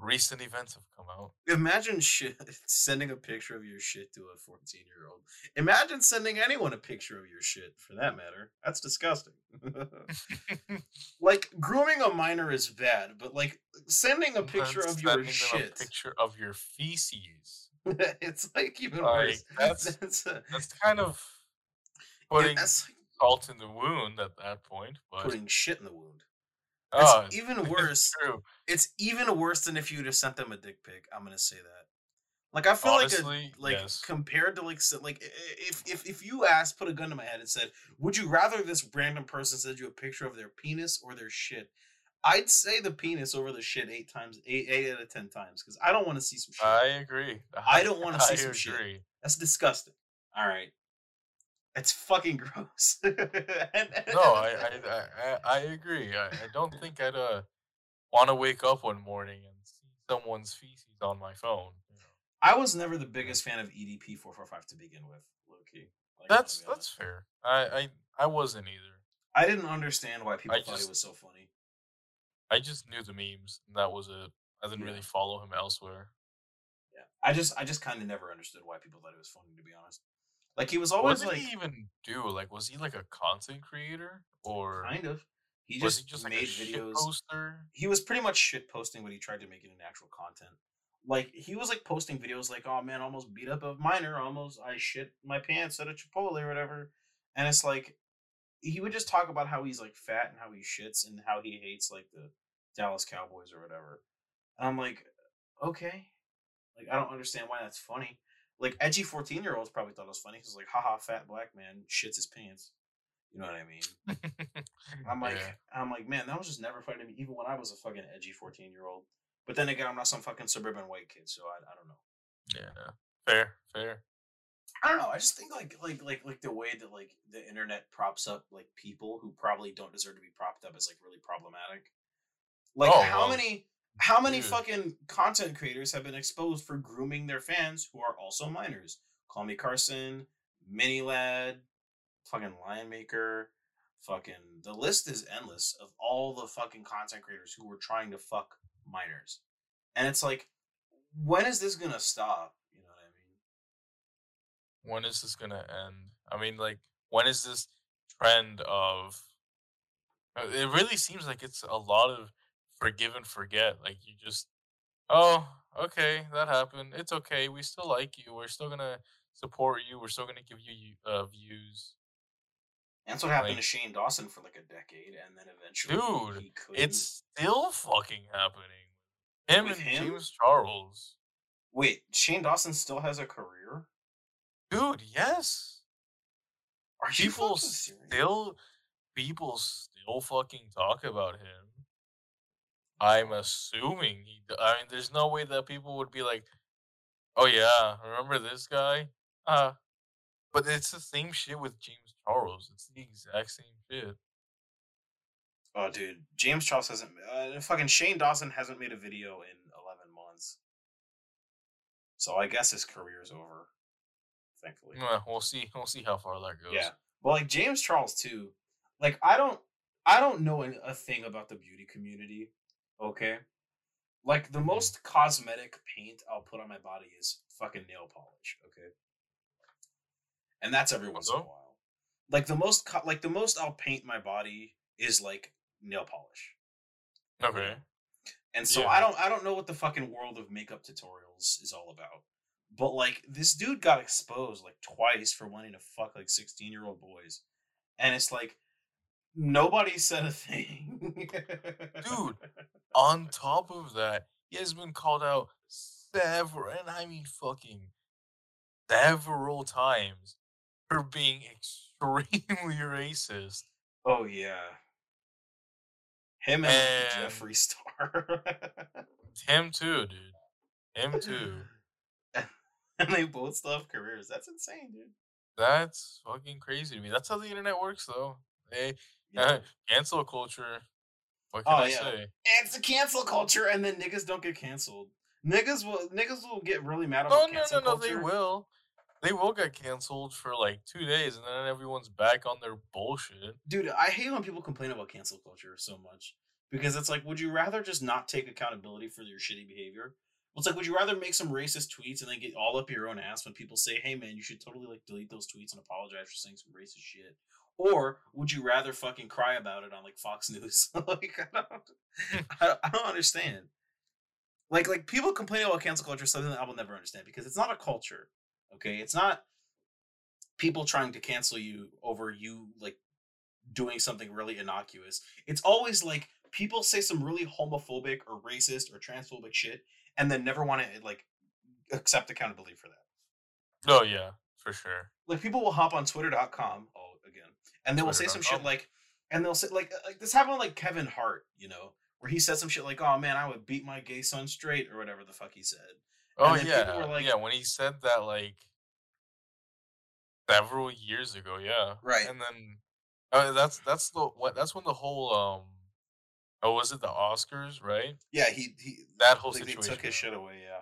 recent events have come out. Imagine shit, sending a picture of your shit to a 14 year old. Imagine sending anyone a picture of your shit, for that matter. That's disgusting. like, grooming a minor is bad, but like, sending a picture of your shit, A picture of your feces. it's like even Like, worse. that's- that's, uh, That's kind of yeah, putting that's like salt in the wound at that point. But putting shit in the wound. Oh, It's even it's worse. true. It's even worse than if you'd have sent them a dick pic. I'm gonna say that. Like I feel like a, like yes. compared to like like i- i- if if if you asked put a gun to my head and said would you rather this random person send you a picture of their penis or their shit i'd say the penis over the shit eight times eight, eight out of ten times because i don't want to see some shit I agree. I don't wanna see I some shit. that's disgusting all right it's fucking gross And- and- No, I I, I, I agree. I, I don't think I'd uh want to wake up one morning and see someone's feces on my phone. you know. i was never the biggest fan of edp 445 to begin with low-key Like, That's that's fair. I, I I wasn't either. i didn't understand why people I thought just- it was so funny I just knew the memes, and that was it. I didn't Yeah. really follow him elsewhere. Yeah, I just I just kind of never understood why people thought it was funny to be honest. Like he was always what did like he even do? Like, was he like a content creator, or kind of. He just, he just like made a videos. poster? He was pretty much shit posting, but he tried to make it into actual content. Like he was like posting videos like, "Oh man, almost beat up a minor. Almost I shit my pants at a Chipotle or whatever." And it's like he would just talk about how he's like fat and how he shits and how he hates like the Dallas Cowboys or whatever. And I'm like, okay, like I don't understand why that's funny. Like edgy fourteen year olds probably thought it was funny because like, haha, fat black man shits his pants. You know what I mean? I'm like, Yeah. I'm like, man, that was just never funny to me, even when I was a fucking edgy fourteen year old. But then again, I'm not some fucking suburban white kid, so I, I don't know. yeah, fair, fair. I don't know. I just think like like like like the way that like the internet props up like people who probably don't deserve to be propped up is like really problematic. Like Oh, how well, many how many dude. fucking content creators have been exposed for grooming their fans who are also minors? Call me Carson, Mini Lad, fucking Lion Maker, fucking the list is endless of all the fucking content creators who were trying to fuck minors. And it's like, when is this gonna stop? You know what I mean? when is this gonna end? I mean, like, when is this trend of? uh, It really seems like it's a lot of forgive and forget. Like you just, oh, okay, that happened. It's okay. We still like you. We're still gonna support you. We're still gonna give you uh, views. And that's what happened Like- to Shane Dawson for like a decade, and then eventually Dude. It's still fucking happening. Him With and him? James Charles. wait. Shane Dawson still has a career. Dude, yes. Are people still people still fucking talk about him. I'm assuming he. I mean, there's no way that people would be like, "Oh yeah, remember this guy?" Uh, but it's the same shit with James Charles. It's the exact same shit. Oh, dude, James Charles hasn't. Uh, fucking Shane Dawson hasn't made a video in eleven months. So I guess his career's over. Thankfully. Well, we'll see. We'll see how far that goes. Yeah. Well, like James Charles too. Like I don't, I don't know a thing about the beauty community. Okay. Like the mm-hmm. most cosmetic paint I'll put on my body is fucking nail polish. Okay. And that's every once in a while. Like the most, co- like the most I'll paint my body is like nail polish. Okay. And so Yeah. I don't I don't know what the fucking world of makeup tutorials is all about. But like this dude got exposed like twice for wanting to fuck like 16 year old boys. And it's like nobody said a thing. Dude, On top of that, he has been called out several, and I mean fucking several times for being extremely racist. Oh yeah. Him and, And- Jeffree Star. Him too, dude. Him too. and they both still have careers. That's insane, dude. That's fucking crazy to me. That's how the internet works, though. They Yeah. cancel culture. What can Oh, I yeah. say? it's a cancel culture, and then niggas don't get canceled. Niggas will niggas will get really mad oh, No, about no, cancel no, no. They culture. will. They will get canceled for like two days, and then everyone's back on their bullshit. Dude, I hate when people complain about cancel culture so much because it's like, would you rather just not take accountability for your shitty behavior? It's like, would you rather make some racist tweets and then get all up your own ass when people say, "Hey, man, you should totally like delete those tweets and apologize for saying some racist shit"? Or would you rather fucking cry about it on like Fox News? like, I don't, hmm. I don't, I don't understand. Like, like people complain about cancel culture, something that I will never understand because it's not a culture. Okay, it's not people trying to cancel you over you like doing something really innocuous. It's always like people say some really homophobic or racist or transphobic shit and then never want to eh, like accept accountability for that. Oh yeah, for sure. Like people will hop on twitter.com oh and they will say some shit like and they'll say like uh, like this happened with like Kevin Hart, you know, where he said some shit like, "Oh man, I would beat my gay son straight" or whatever the fuck he said. Oh yeah, were like- yeah. When he said that like several years ago, yeah. Right. And then uh, that's that's the what that's when the whole um oh was it the Oscars right? Yeah, he he That whole they situation. took his shit away, yeah.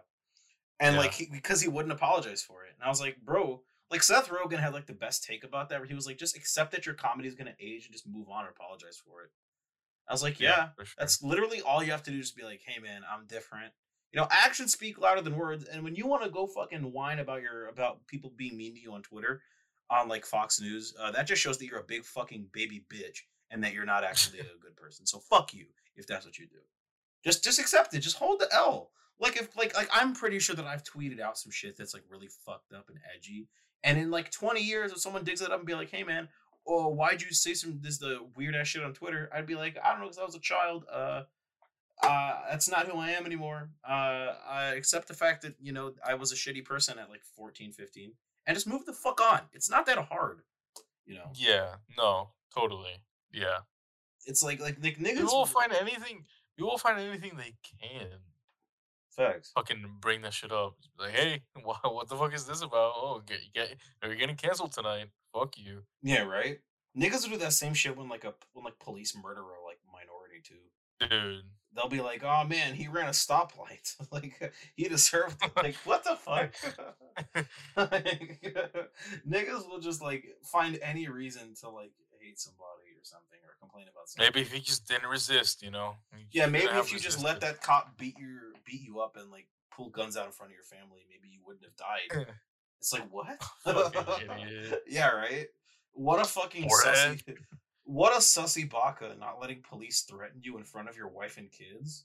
And Yeah. like he, because he wouldn't apologize for it, and I was like, bro, like Seth Rogen had like the best take about that, where he was like, just accept that your comedy is gonna age and just move on and apologize for it. I was like, yeah, for sure. that's literally all you have to do. Just be like, hey man, I'm different. You know, actions speak louder than words. And when you want to go fucking whine about your about people being mean to you on Twitter, on like Fox News, uh, that just shows that you're a big fucking baby bitch and that you're not actually a good person. So fuck you if that's what you do. Just just accept it. Just hold the L. Like if like like I'm pretty sure that I've tweeted out some shit that's like really fucked up and edgy. And in like 20 years, if someone digs it up and be like, "Hey man, oh why'd you say some this the weird ass shit on Twitter?" I'd be like, "I don't know, because I was a child. Uh, uh, that's not who I am anymore. Uh, I accept the fact that you know I was a shitty person at like 14, 15, and just move the fuck on. It's not that hard, you know. Yeah, no, totally. Yeah. It's like like like niggas People will find anything people will find anything they can. Facts. Fucking bring that shit up. Like, hey, what, what the fuck is this about? Oh, get, get, are you getting canceled tonight? Fuck you. Yeah, right. Niggas will do that same shit when like a when like police murder a like minority too. Dude. They'll be like, "Oh man, he ran a stoplight. like he deserved." it." Like what the fuck? Like, niggas will just like find any reason to like hate somebody or something or complain about something. Maybe if he just didn't resist, you know? Yeah, maybe if you just let that cop beat your beat you up and like pull guns out in front of your family, maybe you wouldn't have died. It's like what? Yeah, right. What a fucking Forehead. sussy. What a sussy baka not letting police threaten you in front of your wife and kids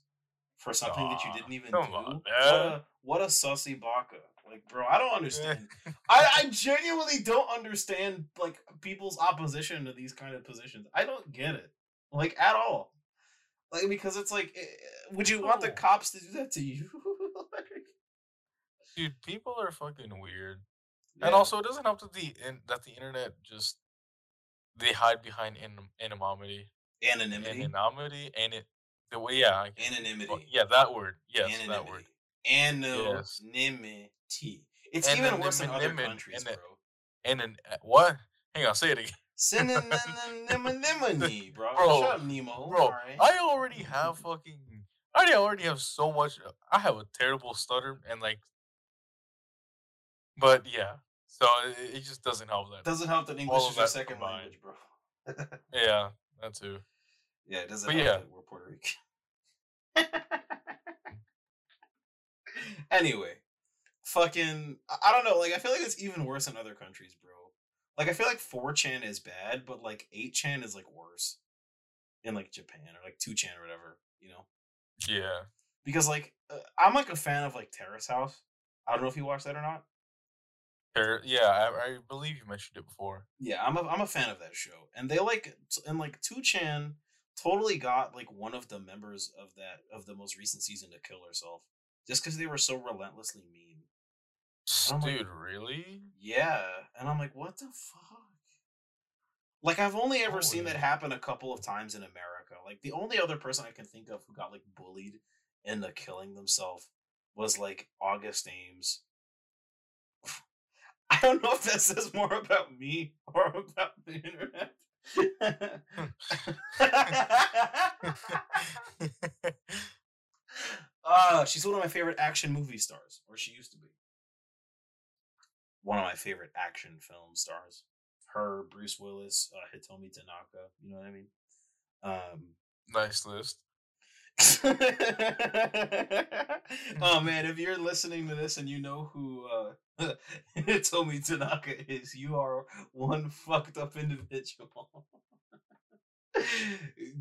for something that you didn't even come do. on, what a what a sussy baka. Like, bro, I don't understand. I, I genuinely don't understand like people's opposition to these kind of positions. I don't get it. Like at all. Like because it's like eh, would you want the cops to do that to you? Like, Dude, people are fucking weird. yeah. And also, it doesn't help that the in, that the internet just they hide behind anim- anonymity, anonymity. anonymity, and it the way yeah, I Anonymity. well, yeah, that word, yes, anonymity. that word. Anonymity. It's even worse in other countries, ana- bro. And then uh, what? Hang on, say it again. Cinnamon bro. Bro, Shut up, Nemo. Bro, alright? I already have fucking. I already have so much. I have a terrible stutter and like. But yeah, so it, it just doesn't help that. doesn't help that English is your second combined. language, bro. Yeah, that too. yeah, it doesn't But help yeah. we're Puerto Rican. anyway, fucking, I don't know. Like, I feel like it's even worse in other countries, bro. Like, I feel like 4chan is bad, but like 8chan is like worse in like Japan or like 2chan or whatever, you know? Yeah. Because like, uh, I'm like a fan of like Terrace House. I don't know if you watched that or not. Yeah, I, I believe you mentioned it before. Yeah, I'm a I'm a fan of that show, and they like and like Two Chan totally got like one of the members of that of the most recent season to kill herself just because they were so relentlessly mean. I'm like- Dude, really? Yeah, and I'm like, what the fuck? Like I've only ever seen that happen a couple of times in America. Like the only other person I can think of who got like bullied into killing themselves was like August Ames. I don't know if that says more about me or about the internet. uh, she's one of my favorite action movie stars, or she used to be. One of my favorite action film stars. Her, Bruce Willis, uh, Hitomi Tanaka. You know what I mean? Um, nice list. oh man, if you're listening to this and you know who uh Hitomi Tanaka is, you are one fucked up individual.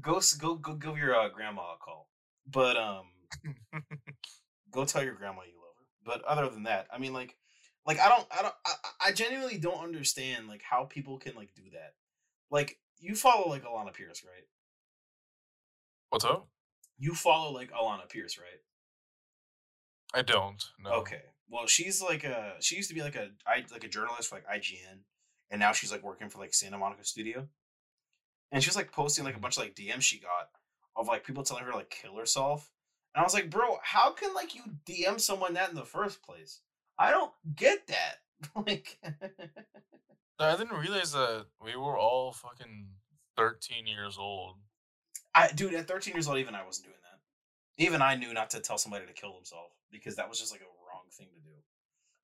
go go go give your uh, grandma a call. But um go tell your grandma you love her. But other than that, I mean like like I don't I don't I, I genuinely don't understand like how people can like do that. Like you follow like Alana Pierce, right? What's up? You follow like Alana Pierce, right? I don't. No. Okay. Well, she's like a she used to be like a I like a journalist for like IGN, and now she's like working for like Santa Monica Studio. And she's like posting like a mm-hmm. bunch of like DMs she got of like people telling her like kill herself. And I was like, bro, how can like you DM someone that in the first place? I don't get that. like I didn't realize that we were all fucking 13 years old. I dude, at 13 years old, even I wasn't doing that. Even I knew not to tell somebody to kill themselves because that was just like a wrong thing to do.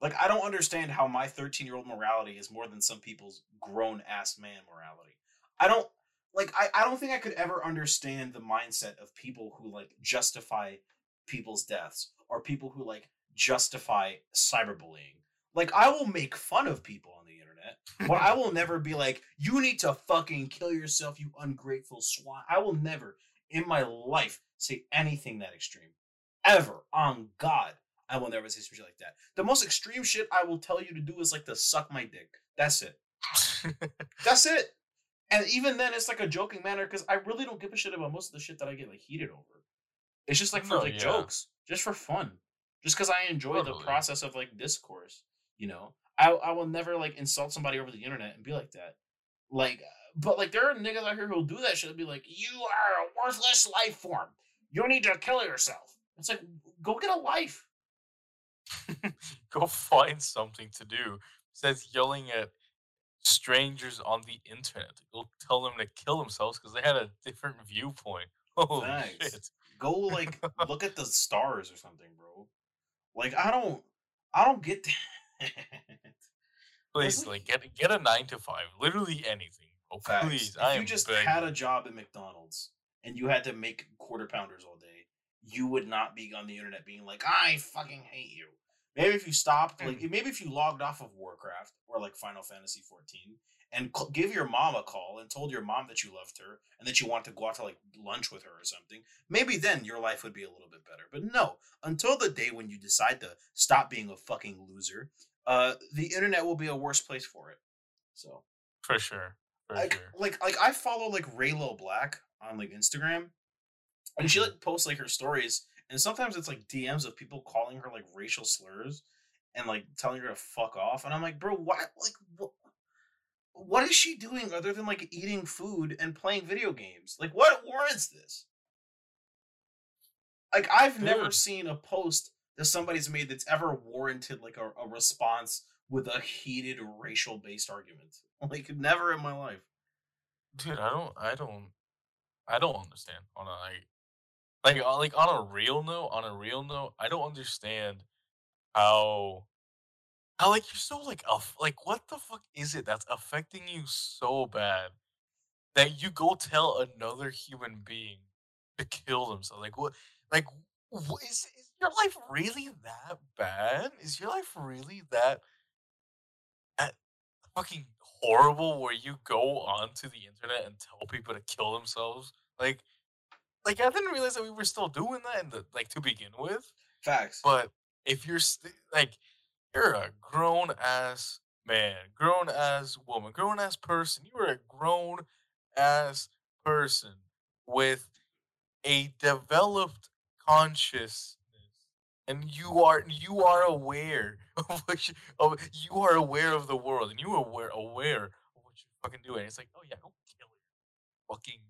Like I don't understand how my 13 year old morality is more than some people's grown ass man morality. I don't like I, I don't think I could ever understand the mindset of people who like justify people's deaths or people who like justify cyberbullying. Like I will make fun of people on the internet, but I will never be like, you need to fucking kill yourself, you ungrateful swine. I will never in my life say anything that extreme. Ever. On God. I will never say some shit like that. The most extreme shit I will tell you to do is like to suck my dick. That's it. That's it. And even then, it's like a joking manner because I really don't give a shit about most of the shit that I get like heated over. It's just like for No, like yeah. jokes, just for fun, just because I enjoy the process of like discourse. You know, I I will never like insult somebody over the internet and be like that. Like, but like there are niggas out here who'll do that shit and be like, "You are a worthless life form. You need to kill yourself." It's like, go get a life. Go find something to do. Besides yelling at strangers on the internet. Go tell them to kill themselves because they had a different viewpoint. Holy Thanks. shit. Go like look at the stars or something, bro. Like I don't, I don't get that. Please, like- get get a nine to five. Literally anything. Oh, Facts. please. If I you just begging. had a job at McDonald's and you had to make quarter pounders all day, you would not be on the internet being like, "I fucking hate you." Maybe if you stopped, like Mm. maybe if you logged off of Warcraft or like Final Fantasy 14 and c- give your mom a call and told your mom that you loved her and that you want to go out to like lunch with her or something, maybe then your life would be a little bit better. But no, until the day when you decide to stop being a fucking loser, uh, the internet will be a worse place for it. So For sure. For like sure. like like I follow like Rae Lil Black on like Instagram, and she Mhm. like posts like her stories, and sometimes it's like DMs of people calling her like racial slurs and like telling her to fuck off, and I'm like, bro, why like what? What is she doing other than like eating food and playing video games? Like, what warrants this? Like, I've never seen a post that somebody's made that's ever warranted like a, a response with a heated racial based argument. Like, never in my life. dude, I don't, I don't, I don't understand. On a like, like, uh, like on a real note, on a real note, I don't understand how, how like you're so like, aff- like what the fuck is it that's affecting you so bad that you go tell another human being to kill themselves? Like what? Like what is, is your life really that bad? Is your life really that that fucking horrible where you go onto the internet and tell people to kill themselves? Like like I didn't realize that we were still doing that in the like to begin with. Facts. But if you're st- like you're a grown ass man, grown ass woman, grown ass person, you are a grown ass person with a developed consciousness and you are you are aware of what you, of, you are aware of the world and you are aware aware of what you're fucking doing. It's like, oh yeah, go kill it. Fucking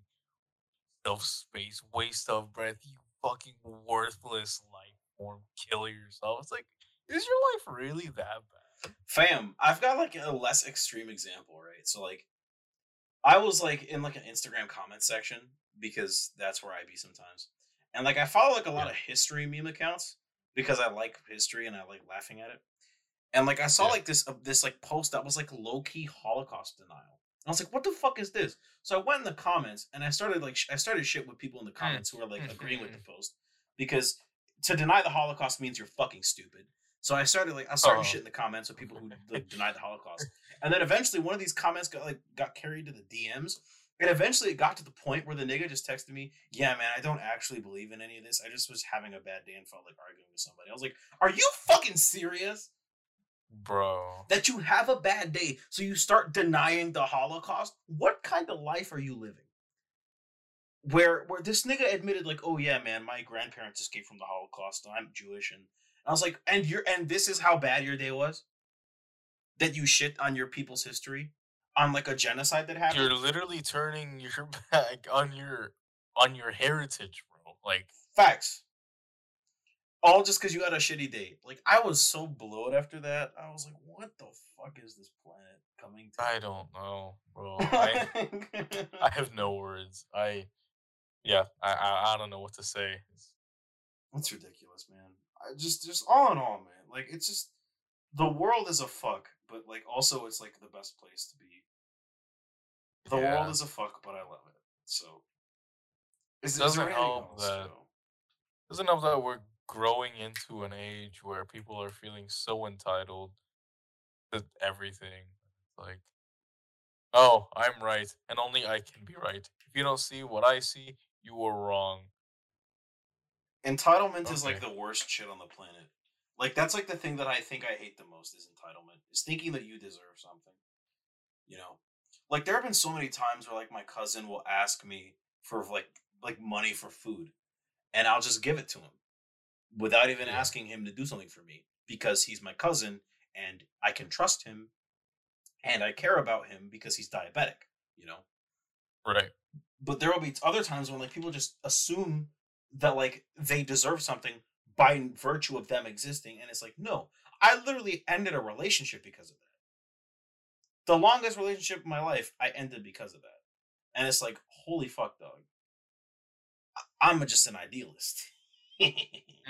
self space, waste of breath, you fucking worthless life form, kill yourself. It's like, is your life really that bad? Fam, I've got like a less extreme example, right? So like I was like in like an Instagram comment section because that's where I be sometimes. And like I follow like a lot Yeah. of history meme accounts because I like history and I like laughing at it. And like I saw Yeah. like this uh, this like post that was like low key Holocaust denial. I was like, what the fuck is this? So I went in the comments and I started like sh- I started shit with people in the comments who are like agreeing with the post because to deny the Holocaust means you're fucking stupid. So I started like I started Oh. shit in the comments with people who like denied the Holocaust, and then eventually one of these comments got like got carried to the DMs, and eventually it got to the point where the nigga just texted me, "Yeah, man, I don't actually believe in any of this. I just was having a bad day and felt like arguing with somebody." I was like, "Are you fucking serious? Bro. That you have a bad day, so you start denying the Holocaust? What kind of life are you living?" Where where this nigga admitted like, "Oh yeah, man, my grandparents escaped from the Holocaust. and I'm Jewish," and I was like, "And you're and this is how bad your day was." That you shit on your people's history, on like a genocide that happened. You're literally turning your back on your on your heritage, bro. Like Facts. All just because you had a shitty day. Like I was so blowed after that. I was like, "What the fuck is this planet coming to?" I don't know, bro. I I have no words. I yeah, I I, I don't know what to say. It's- That's ridiculous, man. I just, just all in all, man. Like it's just the world is a fuck, but like also it's like the best place to be. The Yeah. world is a fuck, but I love it. So, is, is Doesn't help that- Joe? Doesn't help that we're growing into an age where people are feeling so entitled to everything. Like, oh, I'm right, and only I can be right. If you don't see what I see, you are wrong. Entitlement is like the worst shit on the planet. Like that's like the thing that I think I hate the most is entitlement. Is thinking that you deserve something. You know? Like there have been so many times where like my cousin will ask me for like like money for food and I'll just give it to him without even Yeah. asking him to do something for me because he's my cousin and I can trust him and I care about him because he's diabetic, you know? Right. but there will be other times when like people just assume that like they deserve something by virtue of them existing and it's like no i literally ended a relationship because of that. The longest relationship in my life i ended because of that. And it's like holy fuck dog. I'm just an idealist.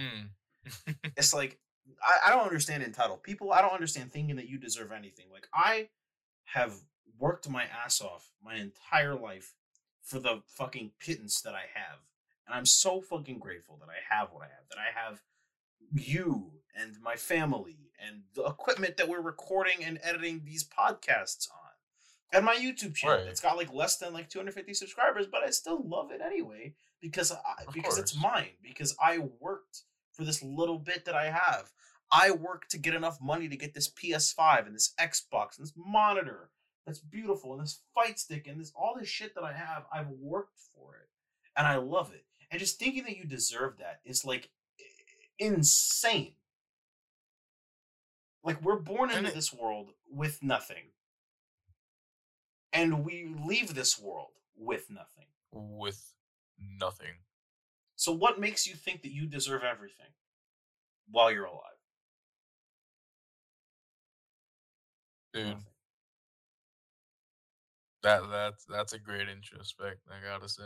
Mm. it's like I, I don't understand entitled people. I don't understand thinking that you deserve anything. Like i have worked my ass off my entire life for the fucking pittance that i have and i'm so fucking grateful that i have what i have that i have you and my family and the equipment that we're recording and editing these podcasts on and my youtube channel. Right. it's got like less than like 250 subscribers but i still love it anyway because I, Of because it's mine because i worked for this little bit that i have. I worked to get enough money to get this ps5 and this xbox and this monitor that's beautiful and this fight stick and this all this shit that i have. I've worked for it and i love it and just thinking that you deserve that is like insane like we're born into this world with nothing and we leave this world with nothing With nothing. so what makes you think that you deserve everything while you're alive Dude, Nothing. That that's that's a great introspect. I gotta say.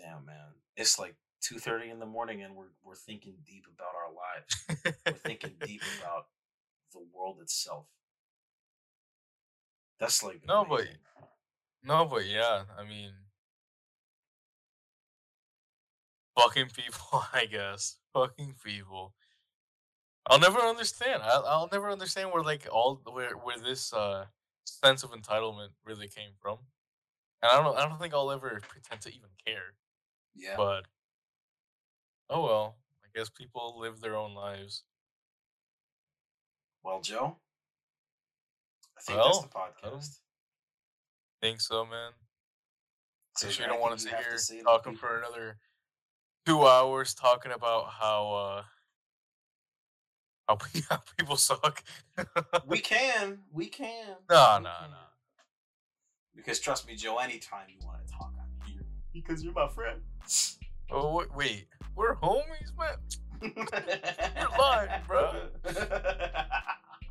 Damn, man. It's like two thirty in the morning, and we're we're thinking deep about our lives. We're thinking deep about the world itself. That's like No, but- No, but yeah, I mean, fucking people, I guess. Fucking people. I'll never understand. I'll, I'll never understand where like all where where this uh sense of entitlement really came from. And I don't I don't think I'll ever pretend to even care. Yeah. But oh well. I guess people live their own lives. well, Joe, I think that's the Well, podcast. Think so, man. So you don't want to sit here say to the talking for another two hours talking about how uh how, how people suck. We can. We can. No, we no, can. no. Because trust me, Joe, anytime you want to talk, I'm here. Because you're my friend. Oh wait, wait, we're homies, man. You're lying, bro.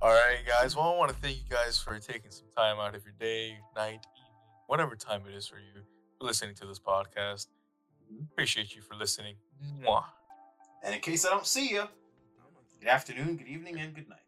All right, guys. Well, I want to thank you guys for taking some time out of your day, night, evening, whatever time it is for you, for listening to this podcast. Mhm. Appreciate you for listening. Mwah. And in case I don't see you, good afternoon, good evening, and good night.